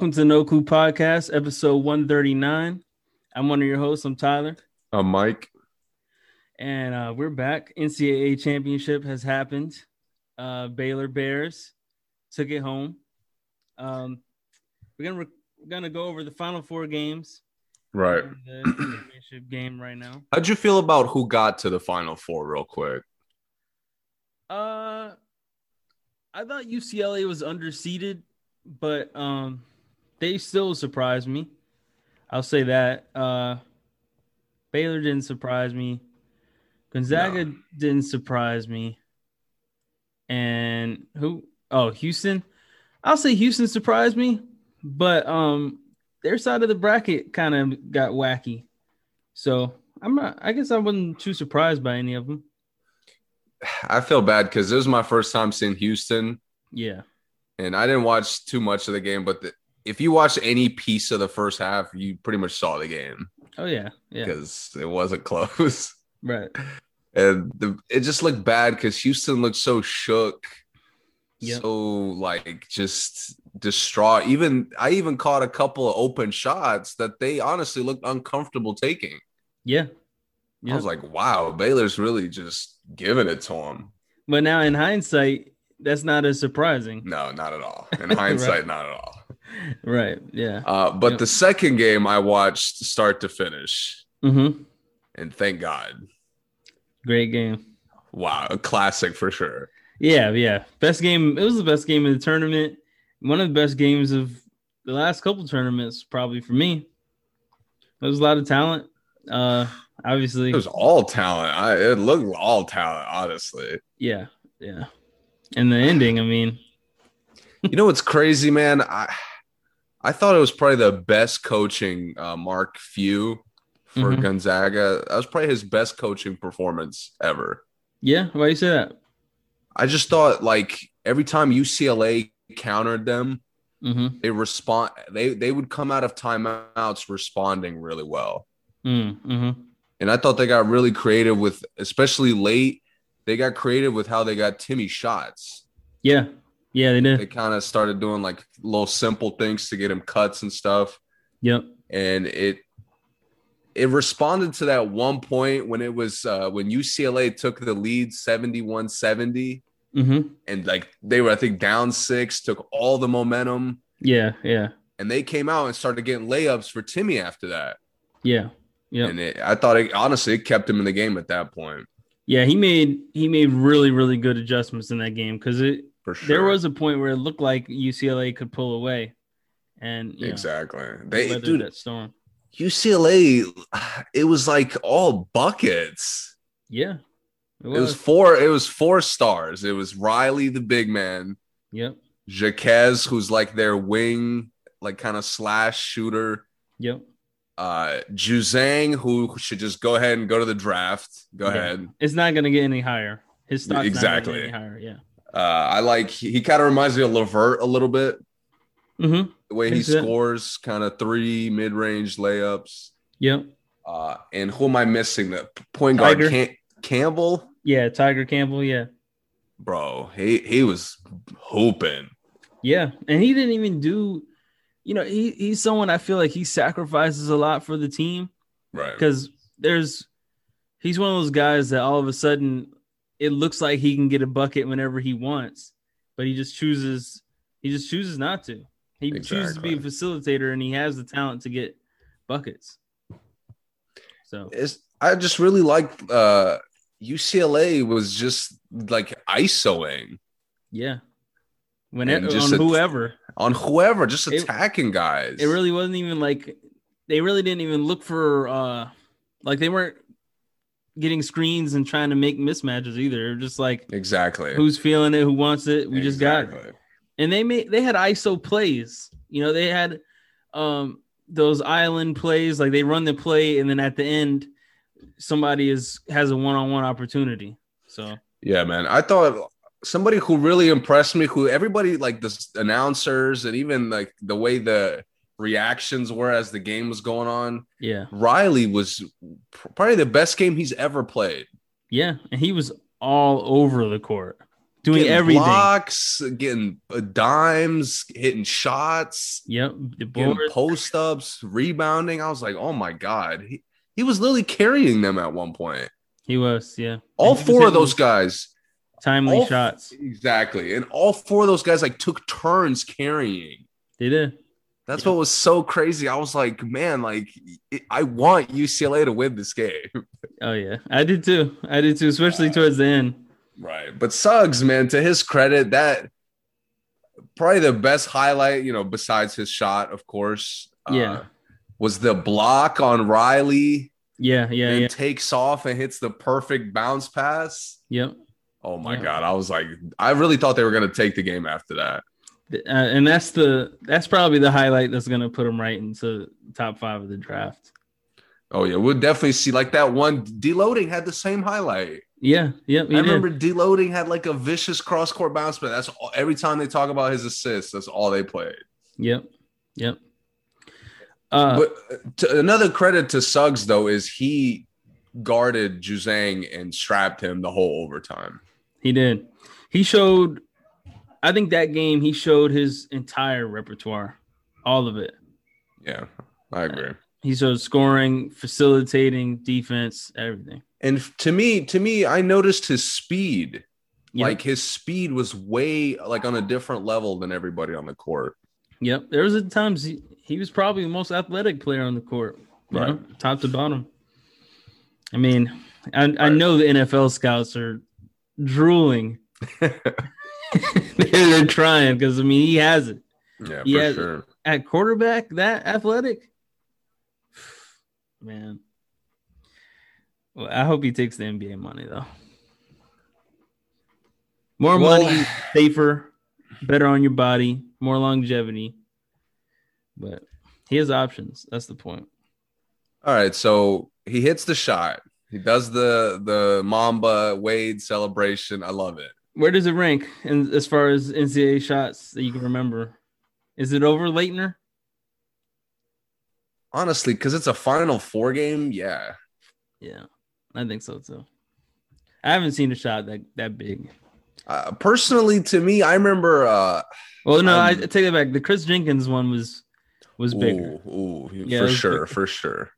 Welcome to No Clue Podcast, episode 139. I'm one of your hosts. I'm Tyler. I'm Mike. And uh, we're back. NCAA championship has happened. Uh, Baylor Bears took it home. Um, we're gonna re- we're gonna go over the final four games. Right. The championship game right now. How'd you feel about who got to the final four, real quick? Uh, I thought UCLA was underseeded, but um, they still surprised me. I'll say that. Uh, Baylor didn't surprise me. Gonzaga No. didn't surprise me. And who? Oh, Houston. I'll say Houston surprised me, but um, their side of the bracket kind of got wacky. So I'm not. I guess I wasn't too surprised by any of them. I feel bad because it was my first time seeing Houston, Yeah. and I didn't watch too much of the game. But the, if you watched any piece of the first half, you pretty much saw the game Oh yeah. Yeah. because it wasn't close, Right. and the, it just looked bad because Houston looked so shook, Yep. so like just distraught. Even I even caught a couple of open shots that they honestly looked uncomfortable taking. Yeah. I was like, wow, Baylor's really just giving it to him. But now in hindsight, that's not as surprising. No, not at all. In hindsight, not at all. Right. Yeah. Uh, but Yep. the second game I watched start to finish, Mm-hmm. and thank God. Great game. Wow, a classic for sure. Yeah. Yeah. Best game. It was the best game of the tournament. One of the best games of the last couple tournaments, probably for me. There was a lot of talent. Uh, obviously. It was all talent. I, it looked all talent, honestly. yeah. Yeah. And the ending, I mean, You know what's crazy, man? I I thought it was probably the best coaching uh, Mark Few for Mhm. Gonzaga. That was probably his best coaching performance ever. yeah. Why you say that? I just thought like every time UCLA countered them, Mm-hmm. they respond they they would come out of timeouts responding really well. Mm-hmm. And I thought they got really creative with especially late, they got creative with how they got Timmy shots. Yeah. Yeah, they did. They kind of started doing like little simple things to get him cuts and stuff. Yep. And it it responded to that one point when it was uh when UCLA took the lead 71-70 Mm-hmm. and like they were I think down 6, took all the momentum Yeah. Yeah. and they came out and started getting layups for Timmy after that. Yeah. Yeah. And it, I thought it honestly it kept him in the game at that point Yeah, he made he made really really good adjustments in that game because it for sure. there was a point where it looked like UCLA could pull away, and you know, exactly. They dude that storm. UCLA it was like all buckets. Yeah, it It was. was four it was four stars. It was Riley the big man, yep, Jaquez who's like their wing like kind of slash shooter. yep. Uh Juzang who should just go ahead and go to the draft. Go Yeah. ahead. It's not gonna get any higher. His stock's Exactly. not get any higher. Yeah. Uh I like he, he kind of reminds me of LeVert a little bit. Mm-hmm. the way he scores kind of three mid-range layups. Yep. Uh, and who am I missing? The point guard Tiger. Cam- Campbell, Yeah. Tiger Campbell. Yeah. bro. He he was hooping. Yeah. And he didn't even do. You know, he he's someone I feel like he sacrifices a lot for the team. Right. because there's he's one of those guys that all of a sudden it looks like he can get a bucket whenever he wants, but he just chooses he just chooses not to. He chooses to be a facilitator and he has the talent to get buckets. So It's, I just really like uh, UCLA was just like ISOing yeah. Whenever on a- whoever. on whoever, just It- attacking guys. It really wasn't even like they really didn't even look for uh like they weren't getting screens and trying to make mismatches either. Just like exactly. who's feeling it, who wants it. We just got it. And they made they had ISO plays. You know, they had um those island plays, like they run the play, and then at the end, somebody is has a one on one opportunity. So Yeah, man. I thought somebody who really impressed me, who everybody like the announcers and even like the way the reactions were as the game was going on. yeah, Riley was probably the best game he's ever played. yeah, and he was all over the court. doing getting everything. blocks, getting uh, dimes, hitting shots, Yep, post ups, rebounding. I was like, oh my god, he, he was literally carrying them at one point. He was, yeah. All four of those guys, timely all- shots. exactly, and all four of those guys like took turns carrying. They did. That's Yeah. what was so crazy. I was like, man, like I want UCLA to win this game. Oh yeah, I did too. I did too, especially towards the end. Right. But Suggs, man, to his credit, that probably the best highlight, you know, besides his shot, of course. uh, Yeah. was the block on Riley Yeah, yeah, and yeah. takes off and hits the perfect bounce pass. Yep. Oh my Yeah. god. I was like, I really thought they were gonna take the game after that. Uh, and that's the that's probably the highlight that's gonna put him right into top five of the draft. Oh yeah, we'll definitely see like that one deloading had the same highlight. Yeah, yep. He I did. remember deloading had like a vicious cross court bounce, but that's all, every time they talk about his assists, that's all they played. Yep, yep. Uh, but uh, to, another credit to Suggs though is he guarded Juzang and strapped him the whole overtime. he did. He showed. I think that game he showed his entire repertoire, all of it. Yeah, I agree. He showed scoring, facilitating, defense, everything. And to me, to me, I noticed his speed. Yep. Like his speed was way like on a different level than everybody on the court. Yep. There was at times he, he was probably the most athletic player on the court, Right. know, top to bottom. I mean, I, I know the NFL scouts are drooling. They're trying because I mean he has it Yeah, Yeah. for sure. at quarterback. That athletic, man. Well, I hope he takes the NBA money though. More Well- money, safer, better on your body, more longevity. But he has options. That's the point. All right, so he hits the shot. He does the the Mamba Wade celebration. I love it. Where does it rank in, as far as NCAA shots that you can remember? Is it over Laettner? Honestly, because it's a Final Four game. Yeah, Yeah, I think so too. I haven't seen a shot that that big. uh, personally, to me, I remember. uh Well, no, I Um, take it back. The Kris Jenkins one was was bigger. Ooh, ooh, Yeah, for sure, bigger. for sure,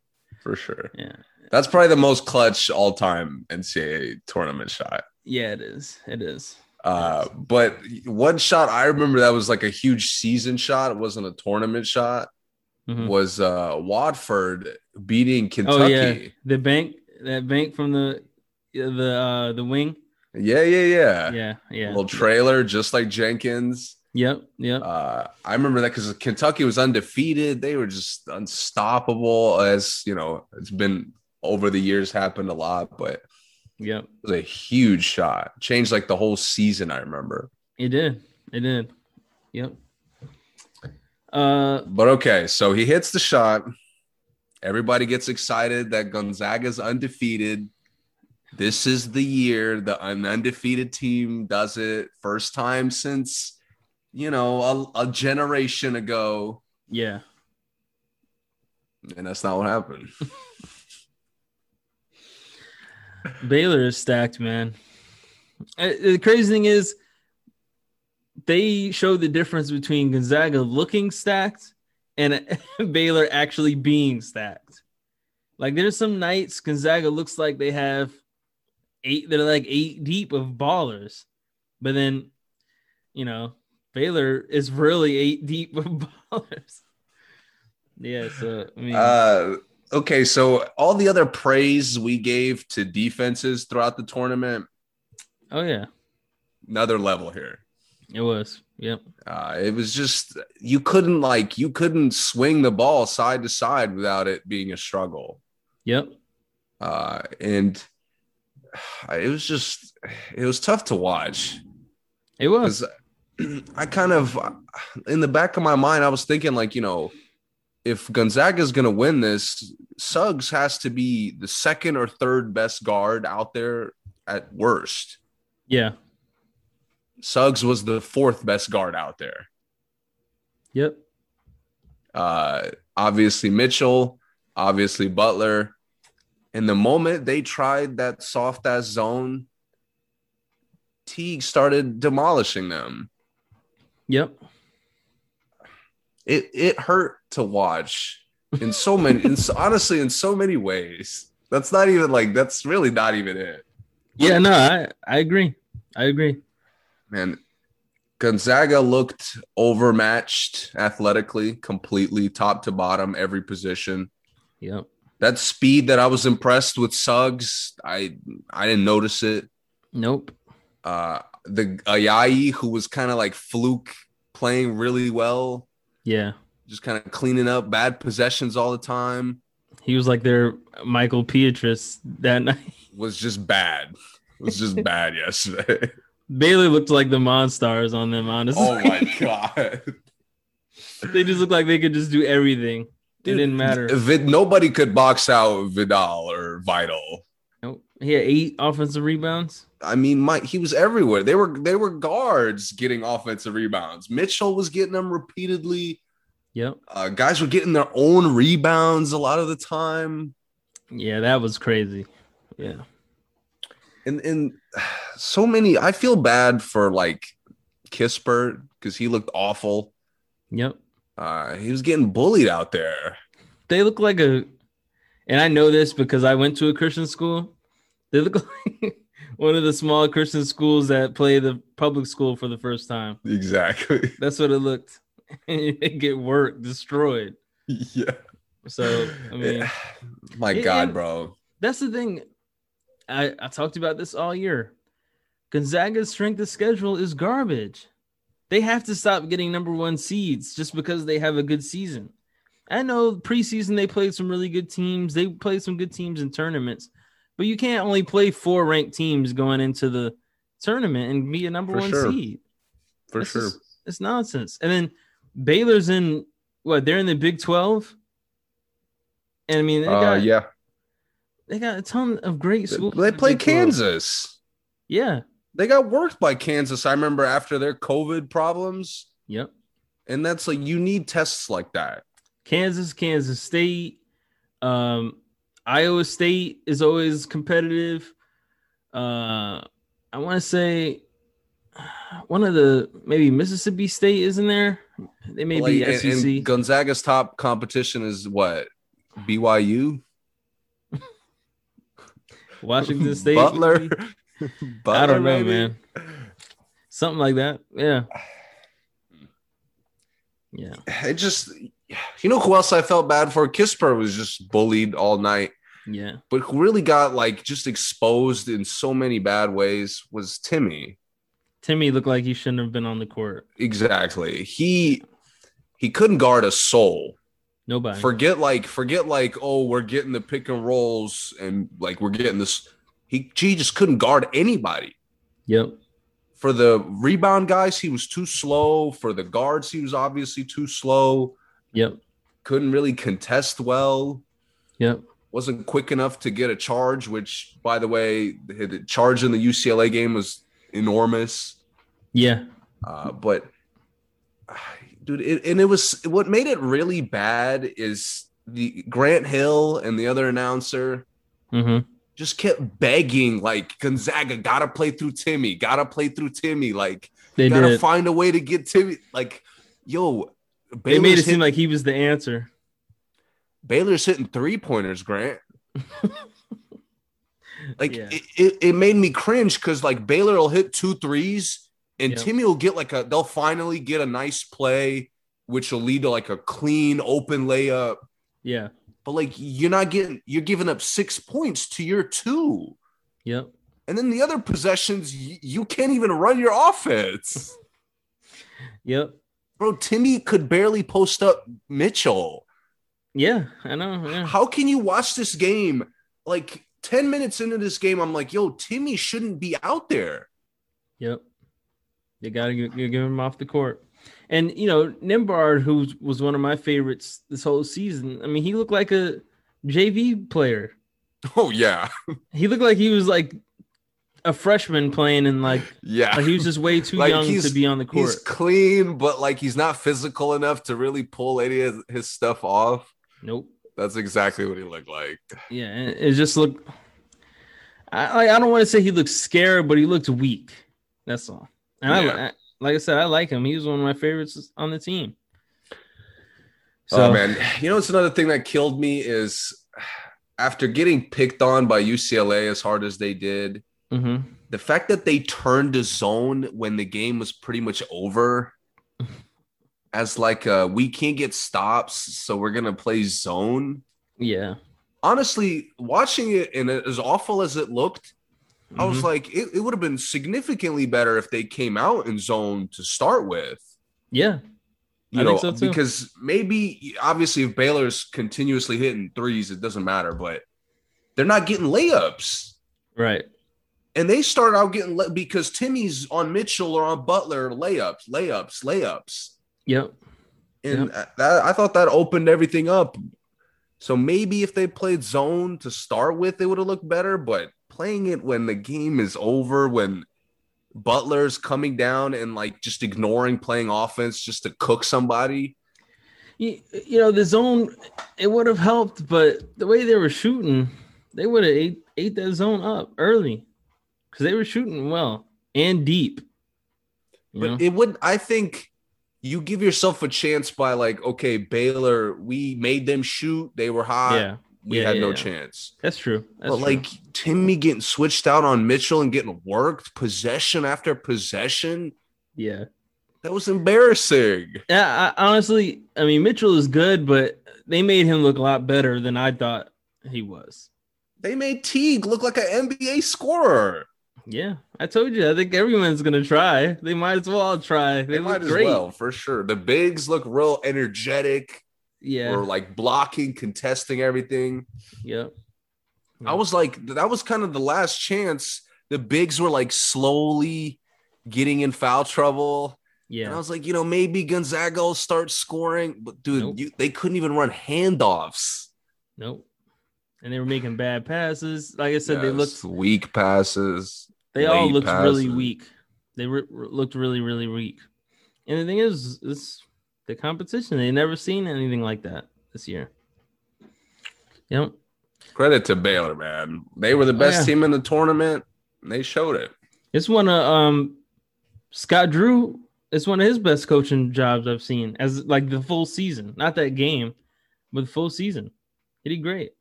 for sure. Yeah, That's probably the most clutch all time NCAA tournament shot. Yeah, it is. It is. Uh, but one shot I remember that was like a huge season shot. It wasn't a tournament shot. Mhm. Was uh Watford beating Oh Kentucky? yeah, the bank that bank from the the uh the wing. yeah, yeah, yeah. Yeah, yeah. Little trailer, just like Jenkins. Yep, yep. Uh, I remember that because Kentucky was undefeated. They were just unstoppable, as you know, it's been over the years happened a lot, but Yep. it was a huge shot. Changed like the whole season, I remember. It did. It did. Yep. Uh But okay, so he hits the shot. Everybody gets excited that Gonzaga's undefeated. This is the year the un- undefeated team does it. First time since, you know, a, a generation ago. yeah. And that's not what happened. Baylor is stacked, man. Uh, The crazy thing is, they show the difference between Gonzaga looking stacked and Baylor actually being stacked. Like, there's some nights Gonzaga looks like they have eight, they're like eight deep of ballers, but then, you know, Baylor is really eight deep of ballers. Yeah, so I mean, Uh, okay, so all the other praise we gave to defenses throughout the tournament, oh yeah, another level here. it was. Yep. Uh, it was just you couldn't like you couldn't swing the ball side to side without it being a struggle. Yep. Uh, and it was just it was tough to watch It was. I kind of in the back of my mind I was thinking like you know if Gonzaga is going to win this, Suggs has to be the second or third best guard out there at worst. Yeah. Suggs was the fourth best guard out there. Yep. Uh, obviously Mitchell, obviously Butler. And the moment they tried that soft ass zone, Teague started demolishing them. Yep. It it hurt to watch in so many, in, so- honestly, in so many ways. That's not even like that's really not even it, Yeah, no, I I agree. I agree. man. Gonzaga looked overmatched athletically, completely top to bottom, every position. Yep. That speed that I was impressed with Suggs, I I didn't notice it. Nope. Uh the Ayayi, who was kind of like fluke playing really well, Yeah. just kind of cleaning up bad possessions all the time, He was like their Mickael Pietrus that night. was just bad. Was just bad yesterday. Baylor looked like the Monstars on them, honestly. Oh my god. they just looked like they could just do everything. it didn't matter. Vid- nobody could box out Vidal or Vital. Nope. He had eight offensive rebounds. I mean, Mike, he was everywhere. They were they were guards getting offensive rebounds. Mitchell was getting them repeatedly. Yep. Uh, guys were getting their own rebounds a lot of the time. Yeah, that was crazy. Yeah. And and so many. I feel bad for like Kispert because he looked awful. Yep. Uh, he was getting bullied out there. They look like a, and I know this because I went to a Christian school. They look like one of the small Christian schools that play the public school for the first time. Exactly. That's what it looked. they get worked, destroyed. yeah. So I mean, My Yeah, God, bro. that's the thing. I I talked about this all year. Gonzaga's strength of schedule is garbage. They have to stop getting number one seeds just because they have a good season. I know preseason they played some really good teams. They played some good teams in tournaments, but you can't only play four ranked teams going into the tournament and be a number For one sure. seed. For That's sure. just- it's nonsense. And then Baylor's in what? They're in the Big Twelve. And I mean, they Uh, yeah. they got a ton of great schools. They in the played 12. Kansas. Yeah. They got worked by Kansas. I remember after their COVID problems. Yep. And that's like you need tests like that. Kansas, Kansas State, um, Iowa State is always competitive. Uh, I want to say one of the maybe Mississippi State isn't there. They may Like, be and- SEC. and Gonzaga's top competition is what? BYU, Washington State, Butler. Butler, I don't know, maybe? man. Something like that. Yeah. Yeah. It just, you know, who else I felt bad for? Kispert was just bullied all night, Yeah. but who really got like just exposed in so many bad ways was Timmy. Timmy looked like he shouldn't have been on the court. Exactly. He he couldn't guard a soul. Nobody. Forget like forget like oh we're getting the pick and rolls and like we're getting this. He he just couldn't guard anybody. yep. For the rebound guys, he was too slow. For the guards, he was obviously too slow. Yep. Couldn't really contest well. Yep. Wasn't quick enough to get a charge. Which, by the way, the charge in the UCLA game was enormous. Yeah. Uh, but dude, it, and it was what made it really bad is the Grant Hill and the other announcer Mm-hmm. just kept begging like Gonzaga gotta play through Timmy, gotta play through Timmy, like They gotta did. find a way to get Timmy. Like, yo, They made Baylor's, it seem like he was the answer. Baylor's hitting three pointers, Grant. Like Yeah. it, it, it made me cringe because like Baylor will hit two threes and Yeah. Timmy will get like a they'll finally get a nice play, which will lead to like a clean open layup. Yeah. But like you're not getting you're giving up six points to your two. Yep. And then the other possessions, you, you can't even run your offense. Yep. Bro, Timmy could barely post up Mitchell. Yeah. I know. Yeah. How can you watch this game? Like 10 minutes into this game, I'm like, yo, Timmy shouldn't be out there. Yep. You got to give, give him off the court. And, you know, Nembhard, who was one of my favorites this whole season, I mean, he looked like a JV player. Oh, yeah. He looked like he was like a freshman playing in like, Yeah. like he was just way too Like, young to be on the court. He's clean, but like he's not physical enough to really pull any of his stuff off. Nope. That's exactly what he looked like. Yeah. It just looked, I, like, I don't want to say he looked scared, but he looked weak. That's all. And I, Yeah. I, like I said, I like him. He was one of my favorites on the team. oh man, you know it's another thing that killed me is after getting picked on by UCLA as hard as they did, mhm. the fact that they turned to zone when the game was pretty much over as like uh we can't get stops, so we're gonna play zone. yeah, Honestly, watching it and as awful as it looked, I was Mhm. like, it, it would have been significantly better if they came out in zone to start with. yeah, You I know, think so too. because maybe obviously if Baylor's continuously hitting threes, it doesn't matter, but they're not getting layups. right. And they start out getting le- because Timmy's on Mitchell or on Butler, layups, layups, layups. Yep. And that, I thought that opened everything up. So maybe if they played zone to start with, it would have looked better. But playing it when the game is over, when Butler's coming down and like just ignoring playing offense just to cook somebody. You, you know the zone, it would have helped, but the way they were shooting, they would have ate, ate that zone up early because they were shooting well and deep. But know? it would, I think, you give yourself a chance by like, okay, Baylor, we made them shoot. They were hot. yeah, We Yeah, had yeah, no yeah. chance. that's true. That's but true. like Timmy getting switched out on Mitchell and getting worked possession after possession, yeah, that was embarrassing. yeah. I, honestly, I mean Mitchell is good, but they made him look a lot better than I thought he was. They made Teague look like an NBA scorer. Yeah, I told you. I think everyone's gonna try. They might as well try. They, They might as great. well, for sure. The bigs look real energetic. Yeah. Or like blocking, contesting everything. Yep. I was like, that was kind of the last chance. The bigs were like slowly getting in foul trouble. Yeah, and I was like, you know, maybe Gonzaga will start scoring. But dude, Nope. you, they couldn't even run handoffs. Nope. And they were making bad passes. Like I said, they looked. weak passes. They all looked really weak. They re- looked really, really weak. And the thing is, it's the competition. They never seen anything like that this year. Yep. Credit to Baylor, man. They were the best Oh, yeah. team in the tournament. They showed it. It's one of um Scott Drew. It's one of his best coaching jobs I've seen as like the full season, not that game, but the full season. He did great.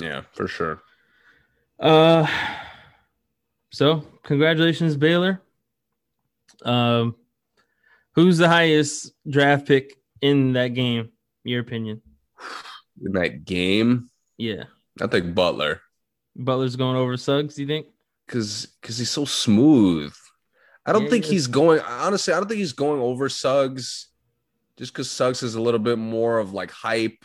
Yeah, for sure. Uh, so congratulations, Baylor. Um, who's the highest draft pick in that game? Your opinion? In that game, Yeah, I think Butler. Butler's going over Suggs. You think? Cause because he's so smooth. I don't Yeah, think he he's going honestly, I don't think he's going over Suggs just because Suggs is a little bit more of like hype.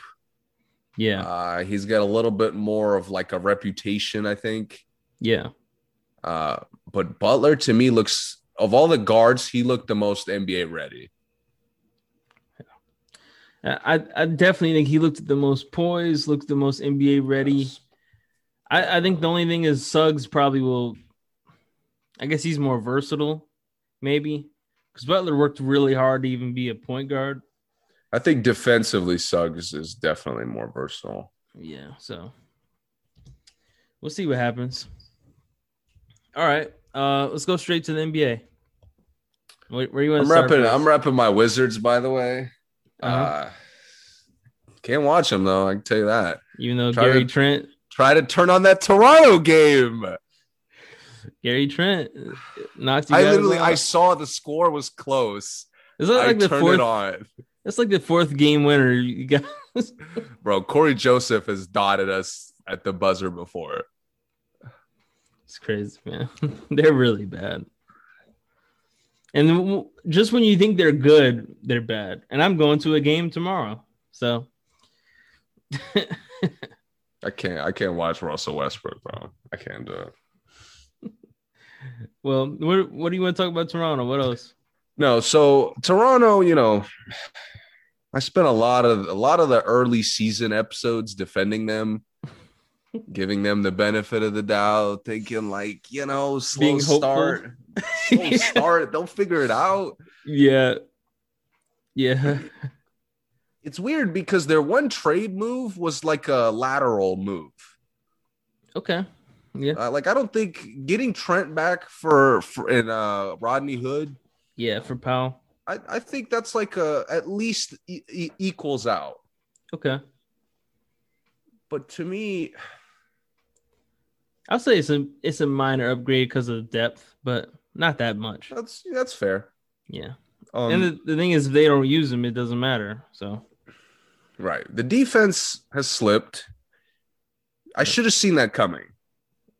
Yeah, Uh, he's got a little bit more of like a reputation, I think. yeah, Uh, but Butler to me looks of all the guards, he looked the most NBA ready. I I definitely think he looked the most poised, looked the most NBA ready. Yes. I, I think the only thing is Suggs probably will. I guess he's more versatile, maybe, because Butler worked really hard to even be a point guard. I think defensively, Suggs is definitely more versatile. Yeah, so we'll see what happens. All right, uh, let's go straight to the NBA. Where, where you want I'm to start? repping. I'm repping my Wizards, by the way. uh Uh-huh. can't watch them though. I can tell you that. Even though try Gary to- Trent, Try to turn on that Toronto game. Gary Trent uh, knocked you I literally, I saw the score was close. Is that like the turned fourth? That's like the fourth game winner. You got bro. Cory Joseph has dotted us at the buzzer before. it's crazy, man. they're really bad. And just when you think they're good, they're bad. And I'm going to a game tomorrow, so I can't. I can't watch Russell Westbrook, bro. I can't do it. well, what what do you want to talk about Toronto? What else? No, so Toronto, you know, I spent a lot of a lot of the early season episodes defending them, giving them the benefit of the doubt, thinking like, you know, slow Being start, slow start, they'll figure it out. Yeah, yeah, It's weird because their one trade move was like a lateral move. okay. Yeah. Uh, like I don't think getting Trent back for, for and uh, Rodney Hood. Yeah, for Powell. I, I think that's like a at least e- e- equals out. Okay. But to me, I'll say it's a it's a minor upgrade because of depth, but not that much. that's that's fair. Yeah. Um, and the, the thing is, if they don't use him, it doesn't matter. So right, the defense has slipped. I should have seen that coming.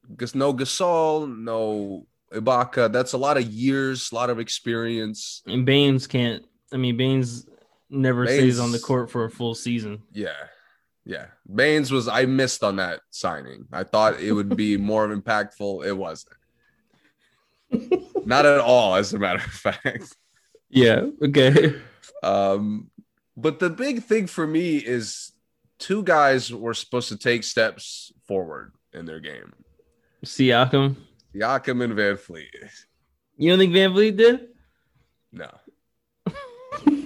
Because no Gasol, no Ibaka. That's a lot of years, a lot of experience. and Baynes can't. I mean, Baynes never stays on the court for a full season. Yeah. Yeah. Baynes was I missed on that signing. I thought it would be more impactful. It wasn't. Not at all, as a matter of fact. Yeah. Okay. Um, but the big thing for me is two guys were supposed to take steps forward in their game. Siakam. Siakam and VanVleet. You don't think VanVleet did? No.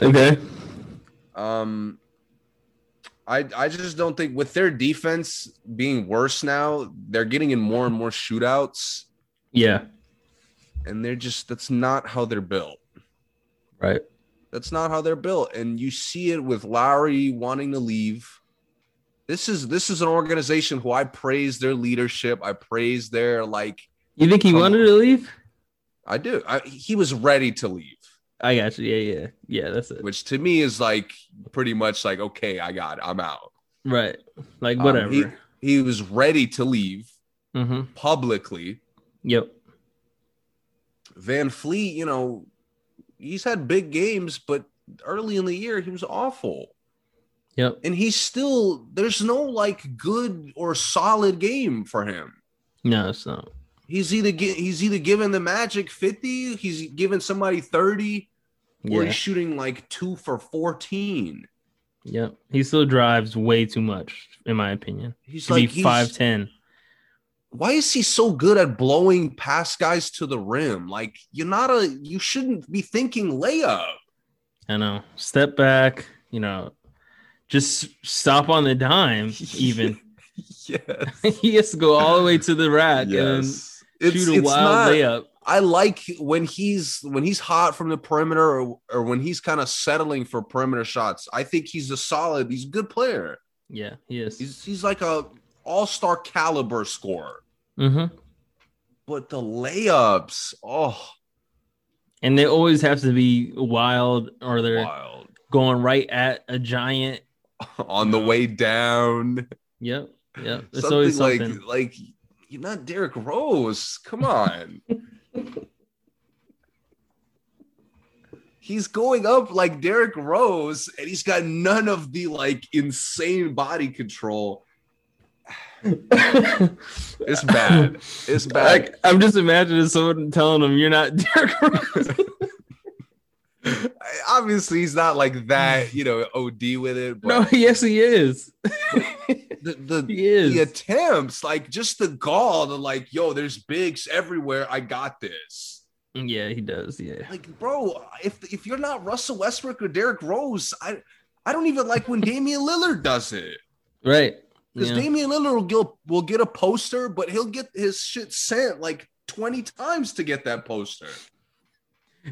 Okay. Um I I just don't think with their defense being worse now, they're getting in more and more shootouts, Yeah. and they're just that's not how they're built. Right. That's not how they're built. And you see it with Lowry wanting to leave. This is this is an organization who I praise their leadership. I praise their like You think he wanted on. to leave? I do. I, he was ready to leave, I got you. Yeah. Yeah. Yeah. That's it. which to me is like pretty much like okay, I got it. I'm out. Right. Like Um, whatever. he, he was ready to leave mm-hmm. publicly. Yep. VanVleet, you know, he's had big games, but early in the year he was awful. Yep. And he's still there's no like good or solid game for him. No, it's not. He's either gi- he's either giving the Magic 50, he's giving somebody 30, or he's shooting like 2 for 14. Yep. He still drives way too much, in my opinion. He's To like be he's- five ten. Why is he so good at blowing past guys to the rim? Like you're not a you shouldn't be thinking layup. I know. Step back. You know, just stop on the dime. Even yes. he has to go all the way to the rack and It's, shoot a it's wild not, layup. I like when he's when he's hot from the perimeter or, or when he's kind of settling for perimeter shots. I think he's a solid, he's a good player. Yeah, he is. He's he's like a all-star caliber scorer. Mm-hmm. But the layups, oh And they always have to be wild, or they're wild. going right at a giant. On the way down. Yep. Yep. It's something always like something. like you're not Derrick Rose. Come on. he's going up like Derrick Rose, and he's got none of the like insane body control. It's bad. It's bad. Like, I'm just imagining someone telling him you're not Derrick Rose. Obviously, he's not like that, you know, OD with it. no, yes, he is. the, the, he is. the attempts, like just the gall the like, yo, there's bigs everywhere. I got this. Yeah, he does. Yeah. Like, bro, if if you're not Russell Westbrook or Derrick Rose, I I don't even like when Damian Lillard does it. Right. Because Yeah. Damian Lillard will get, will get a poster, but he'll get his shit sent like 20 times to get that poster.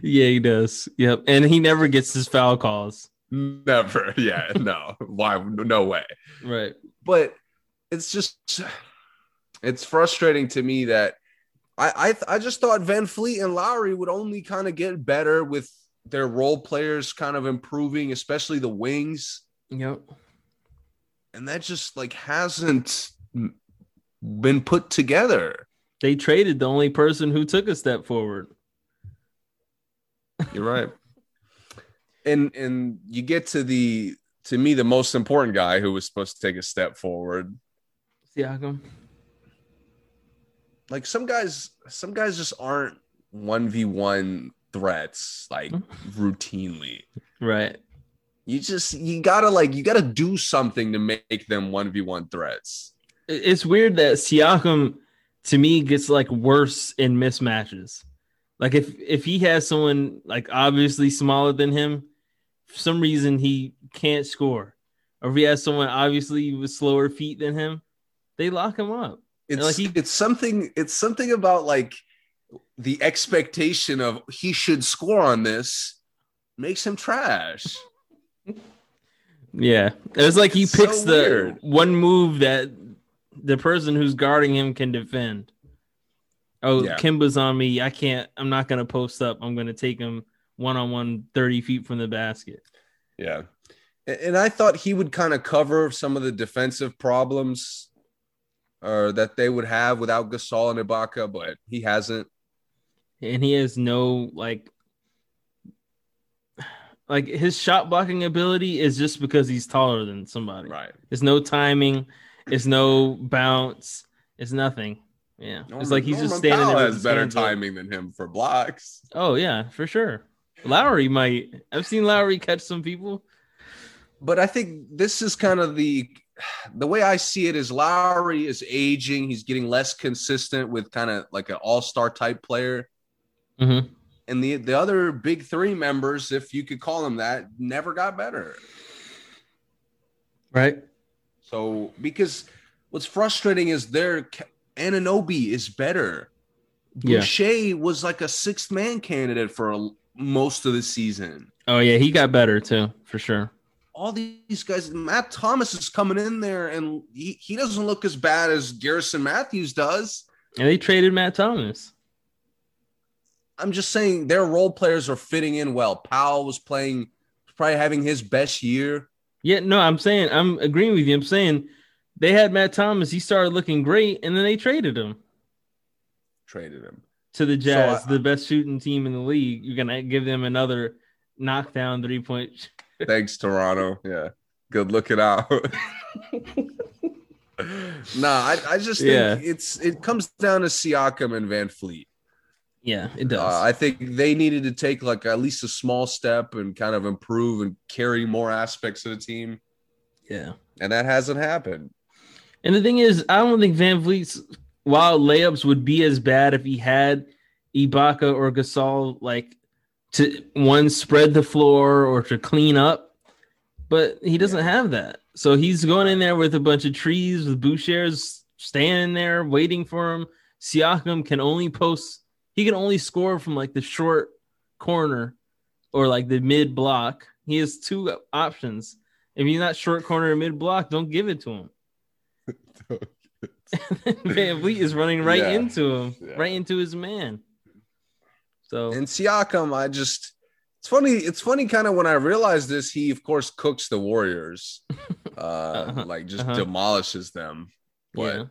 Yeah, he does. Yep. And he never gets his foul calls. Never. Yeah, no. Why? No way. Right. But it's just it's frustrating to me that I I, I just thought VanVleet and Lowry would only kind of get better with their role players kind of improving, especially the wings. Yep. And that just like hasn't been put together. They traded the only person who took a step forward. You're right. and and you get to the to me the most important guy who was supposed to take a step forward. Siakam. Like some guys, some guys just aren't one v one threats like routinely. Right. You just you gotta like you gotta do something to make them one v one threats. It's weird that Siakam to me gets like worse in mismatches. Like if if he has someone like obviously smaller than him, for some reason he can't score. Or if he has someone obviously with slower feet than him, they lock him up. It's Like he- it's something it's something about like the expectation of he should score on this makes him trash. Yeah, it's like he It's so picks the weird. one move that the person who's guarding him can defend. Oh, Yeah. Kemba's on me. I can't. I'm not gonna post up. I'm gonna take him one on one, 30 feet from the basket. Yeah. And I thought he would kind of cover some of the defensive problems or that they would have without Gasol and Ibaka, but he hasn't. and he has no like like his shot blocking ability is just because he's taller than somebody. Right. There's no timing, it's no bounce, it's nothing. Yeah. it's like he's just standing there. with has better timing than him for blocks. Oh yeah, for sure. Lowry might. I've seen Lowry catch some people. But I think this is kind of the the way I see it is Lowry is aging. He's getting less consistent with kind of like an all-star type player. Mm-hmm. And the the other big three members, if you could call them that, never got better. Right. So because what's frustrating is their Anunoby is better. Yeah. Boucher was like a sixth man candidate for a, most of the season. Oh yeah, he got better too, for sure. All these guys, Matt Thomas is coming in there, and he, he doesn't look as bad as Garrison Matthews does. And they traded Matt Thomas. I'm just saying their role players are fitting in well. Powell was playing, probably having his best year. Yeah, no, I'm saying I'm agreeing with you. I'm saying they had Matt Thomas. He started looking great, and then they traded him Traded him. to the Jazz, I- the best shooting team in the league. You're gonna give them another knockdown three point. Thanks, Toronto. Yeah. Good looking out. nah, I, I just think Yeah. it's it comes down to Siakam and VanVleet. Yeah, it does. Uh, I think they needed to take like at least a small step and kind of improve and carry more aspects of the team, yeah. and that hasn't happened. And the thing is, I don't think VanVleet's wild layups would be as bad if he had Ibaka or Gasol like to one spread the floor or to clean up, but he doesn't have that. So he's going in there with a bunch of trees with Boucher's standing there waiting for him. Siakam can only post. He can only score from like the short corner or like the mid block. He has two options. If he's not short corner or mid block, don't give it to him. VanVleet is running right Yeah. into him, Yeah. right into his man. So And Siakam, I just it's funny. It's funny, kind of when I realized this. He of course cooks the Warriors, uh, Uh-huh, like just uh-huh. demolishes them. But yeah,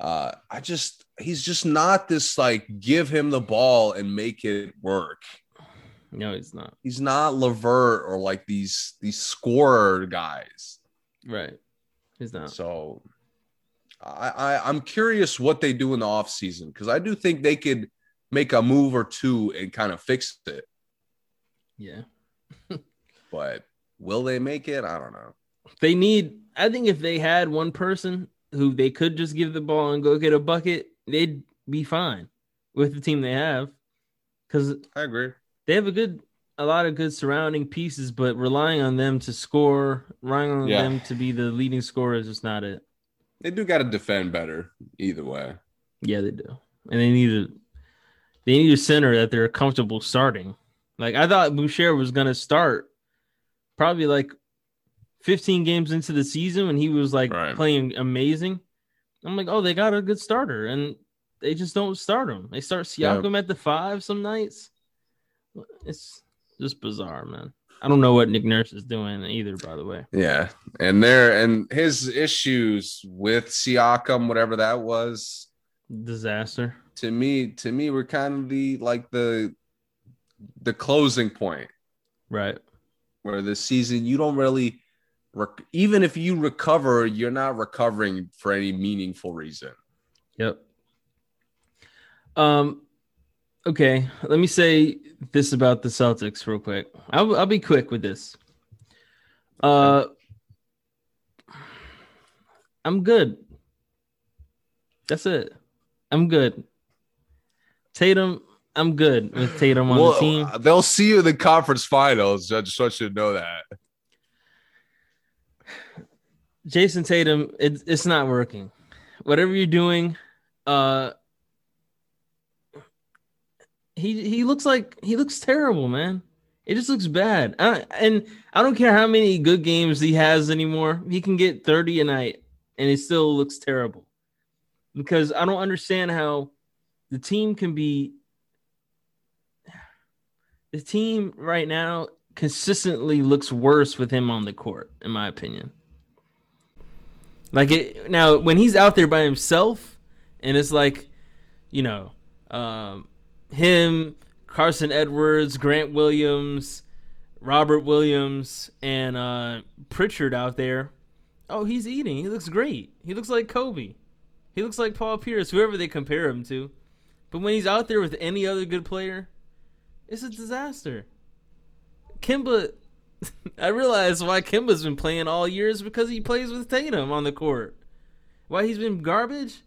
uh, I just he's just not this like give him the ball and make it work. no, he's not He's not LeVert or like these these scorer guys. right. He's not. So I, I I'm curious what they do in the offseason because I do think they could make a move or two and kind of fix it. Yeah, But will they make it? I don't know. they need. I think if they had one person who they could just give the ball and go get a bucket, they'd be fine with the team they have because I agree. they have a good, a lot of good surrounding pieces, but relying on them to score, relying on Yeah. them to be the leading scorer is just not it. They do got to defend better either way. Yeah, they do, and they need a they need a center that they're comfortable starting. Like I thought Boucher was gonna start probably like 15 games into the season when he was like Right. playing amazing. I'm like, oh, they got a good starter, and they just don't start him. They start Siakam at the five some nights. It's just bizarre, man. I don't know what Nick Nurse is doing either. By the way, Yeah, and there and his issues with Siakam, whatever that was, disaster. to me, to me, were kind of the like the the closing point Right. where this season you don't really rec- even if you recover, you're not recovering for any meaningful reason. Yep. Um. Okay, let me say this about the Celtics real quick. I'll I'll be quick with this. Uh, I'm good. That's it. I'm good. Tatum, I'm good with Tatum on the team. they'll see you in the conference finals. I just want you to know that. Jayson Tatum, it's it's not working. Whatever you're doing, uh, he he looks like he looks terrible, man. It just looks bad. I, and I don't care how many good games he has anymore. He can get 30 a night and it still looks terrible. Because I don't understand how the team can be the team right now consistently looks worse with him on the court, in my opinion. Like it now when he's out there by himself and it's like, you know, um, him, Carson Edwards, Grant Williams, Robert Williams, and uh, Pritchard out there. Oh, he's eating. He looks great. He looks like Kobe. He looks like Paul Pierce, whoever they compare him to. But when he's out there with any other good player, it's a disaster. Kemba, I realize why Kemba's been playing all year is because he plays with Tatum on the court. Why he's been garbage?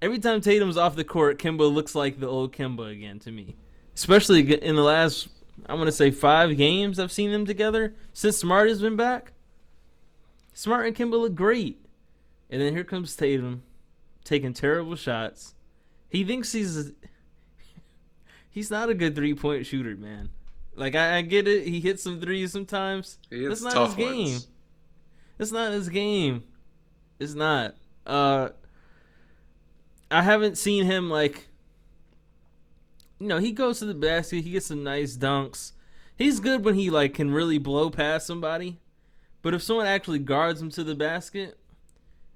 Every time Tatum's off the court, Kemba looks like the old Kemba again to me. Especially in the last, I want to say five games I've seen them together since Smart has been back. Smart and Kemba look great. And then here comes Tatum taking terrible shots. He thinks he's he's not a good three point shooter, man. Like I, I, get it, he hits some threes sometimes. That's not his game. Ones. That's not his game. It's not. Uh I haven't seen him like you know, he goes to the basket, he gets some nice dunks. He's good when he like can really blow past somebody. But if someone actually guards him to the basket,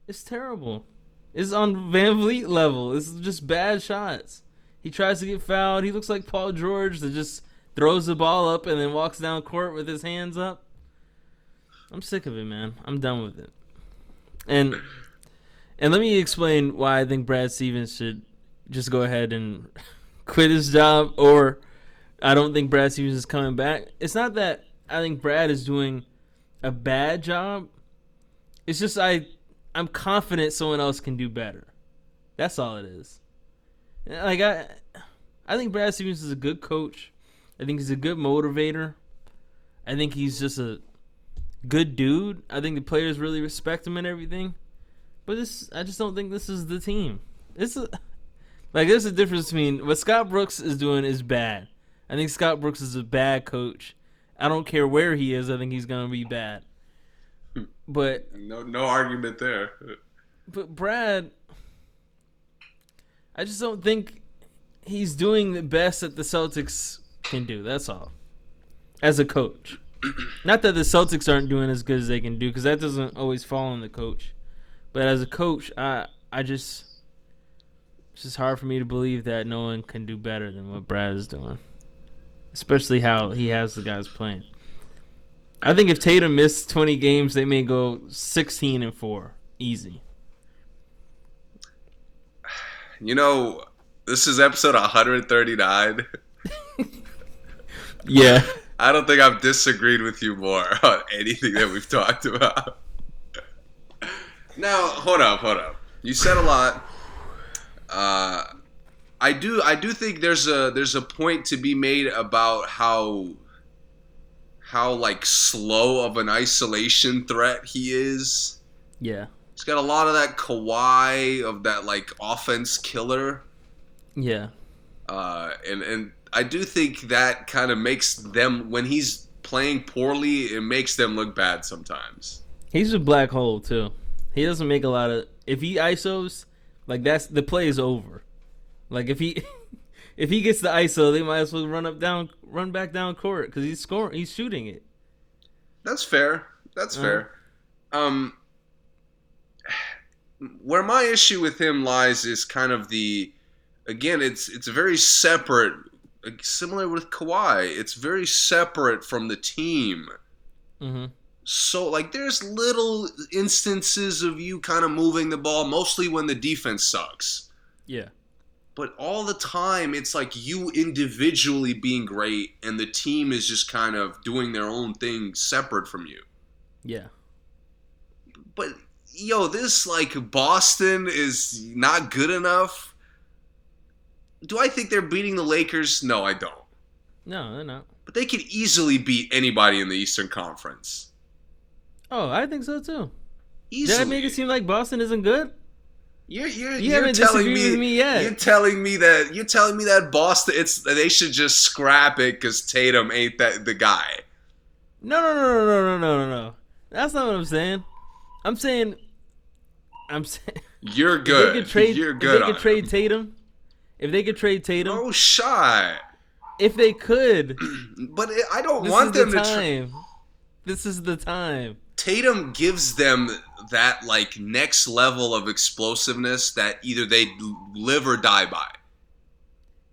it's terrible. It's on VanVleet level. It's just bad shots. He tries to get fouled. He looks like Paul George that just throws the ball up and then walks down court with his hands up. I'm sick of it, man. I'm done with it. And and let me explain why I think Brad Stevens should just go ahead and quit his job or I don't think Brad Stevens is coming back. It's not that I think Brad is doing a bad job. It's just I I'm confident someone else can do better. That's all it is. Like I I think Brad Stevens is a good coach. I think he's a good motivator. I think he's just a good dude. I think the players really respect him and everything. But this I just don't think this is the team. This is like there's a difference between what Scott Brooks is doing is bad. I think Scott Brooks is a bad coach. I don't care where he is. I think he's gonna be bad. But no, no argument there. But Brad, I just don't think he's doing the best that the Celtics can do. That's all. As a coach, not that the Celtics aren't doing as good as they can do, because that doesn't always fall on the coach. But as a coach, I I just it's just hard for me to believe that no one can do better than what Brad is doing, especially how he has the guys playing. I think if Tatum missed 20 games, they may go 16 and 4. Easy. You know, this is episode 139. yeah. I don't think I've disagreed with you more on anything that we've talked about. Now, hold up, hold up. You said a lot. Uh, I do I do think there's a there's a point to be made about how how like slow of an isolation threat he is. Yeah. He's got a lot of that Kawhi of that like offense killer. Yeah. Uh, and and I do think that kind of makes them when he's playing poorly, it makes them look bad sometimes. He's a black hole too. He doesn't make a lot of. If he isos, like that's the play is over. Like if he if he gets the ISO, they might as well run up down, run back down court because he's scoring, he's shooting it. That's fair. That's uh-huh. fair. Um, where my issue with him lies is kind of the, again, it's it's very separate, similar with Kawhi. It's very separate from the team. Mm-hmm. So like, there's little instances of you kind of moving the ball, mostly when the defense sucks. Yeah but all the time it's like you individually being great and the team is just kind of doing their own thing separate from you. Yeah. But yo, this like Boston is not good enough. Do I think they're beating the Lakers? No, I don't. No, they're not. But they could easily beat anybody in the Eastern Conference. Oh, I think so too. Easily. Did I make it seem like Boston isn't good? You're you're, you you are you are telling me, yet. you're telling me that you're telling me that Boston it's they should just scrap it because Tatum ain't that the guy. No no no no no no no no. That's not what I'm saying. I'm saying I'm saying you're good. They could trade, you're good. If they could trade. Tatum, if they could trade Tatum, oh no shot. If they could, but I don't want them the to. Tra- this is the time. Tatum gives them that like next level of explosiveness that either they live or die by.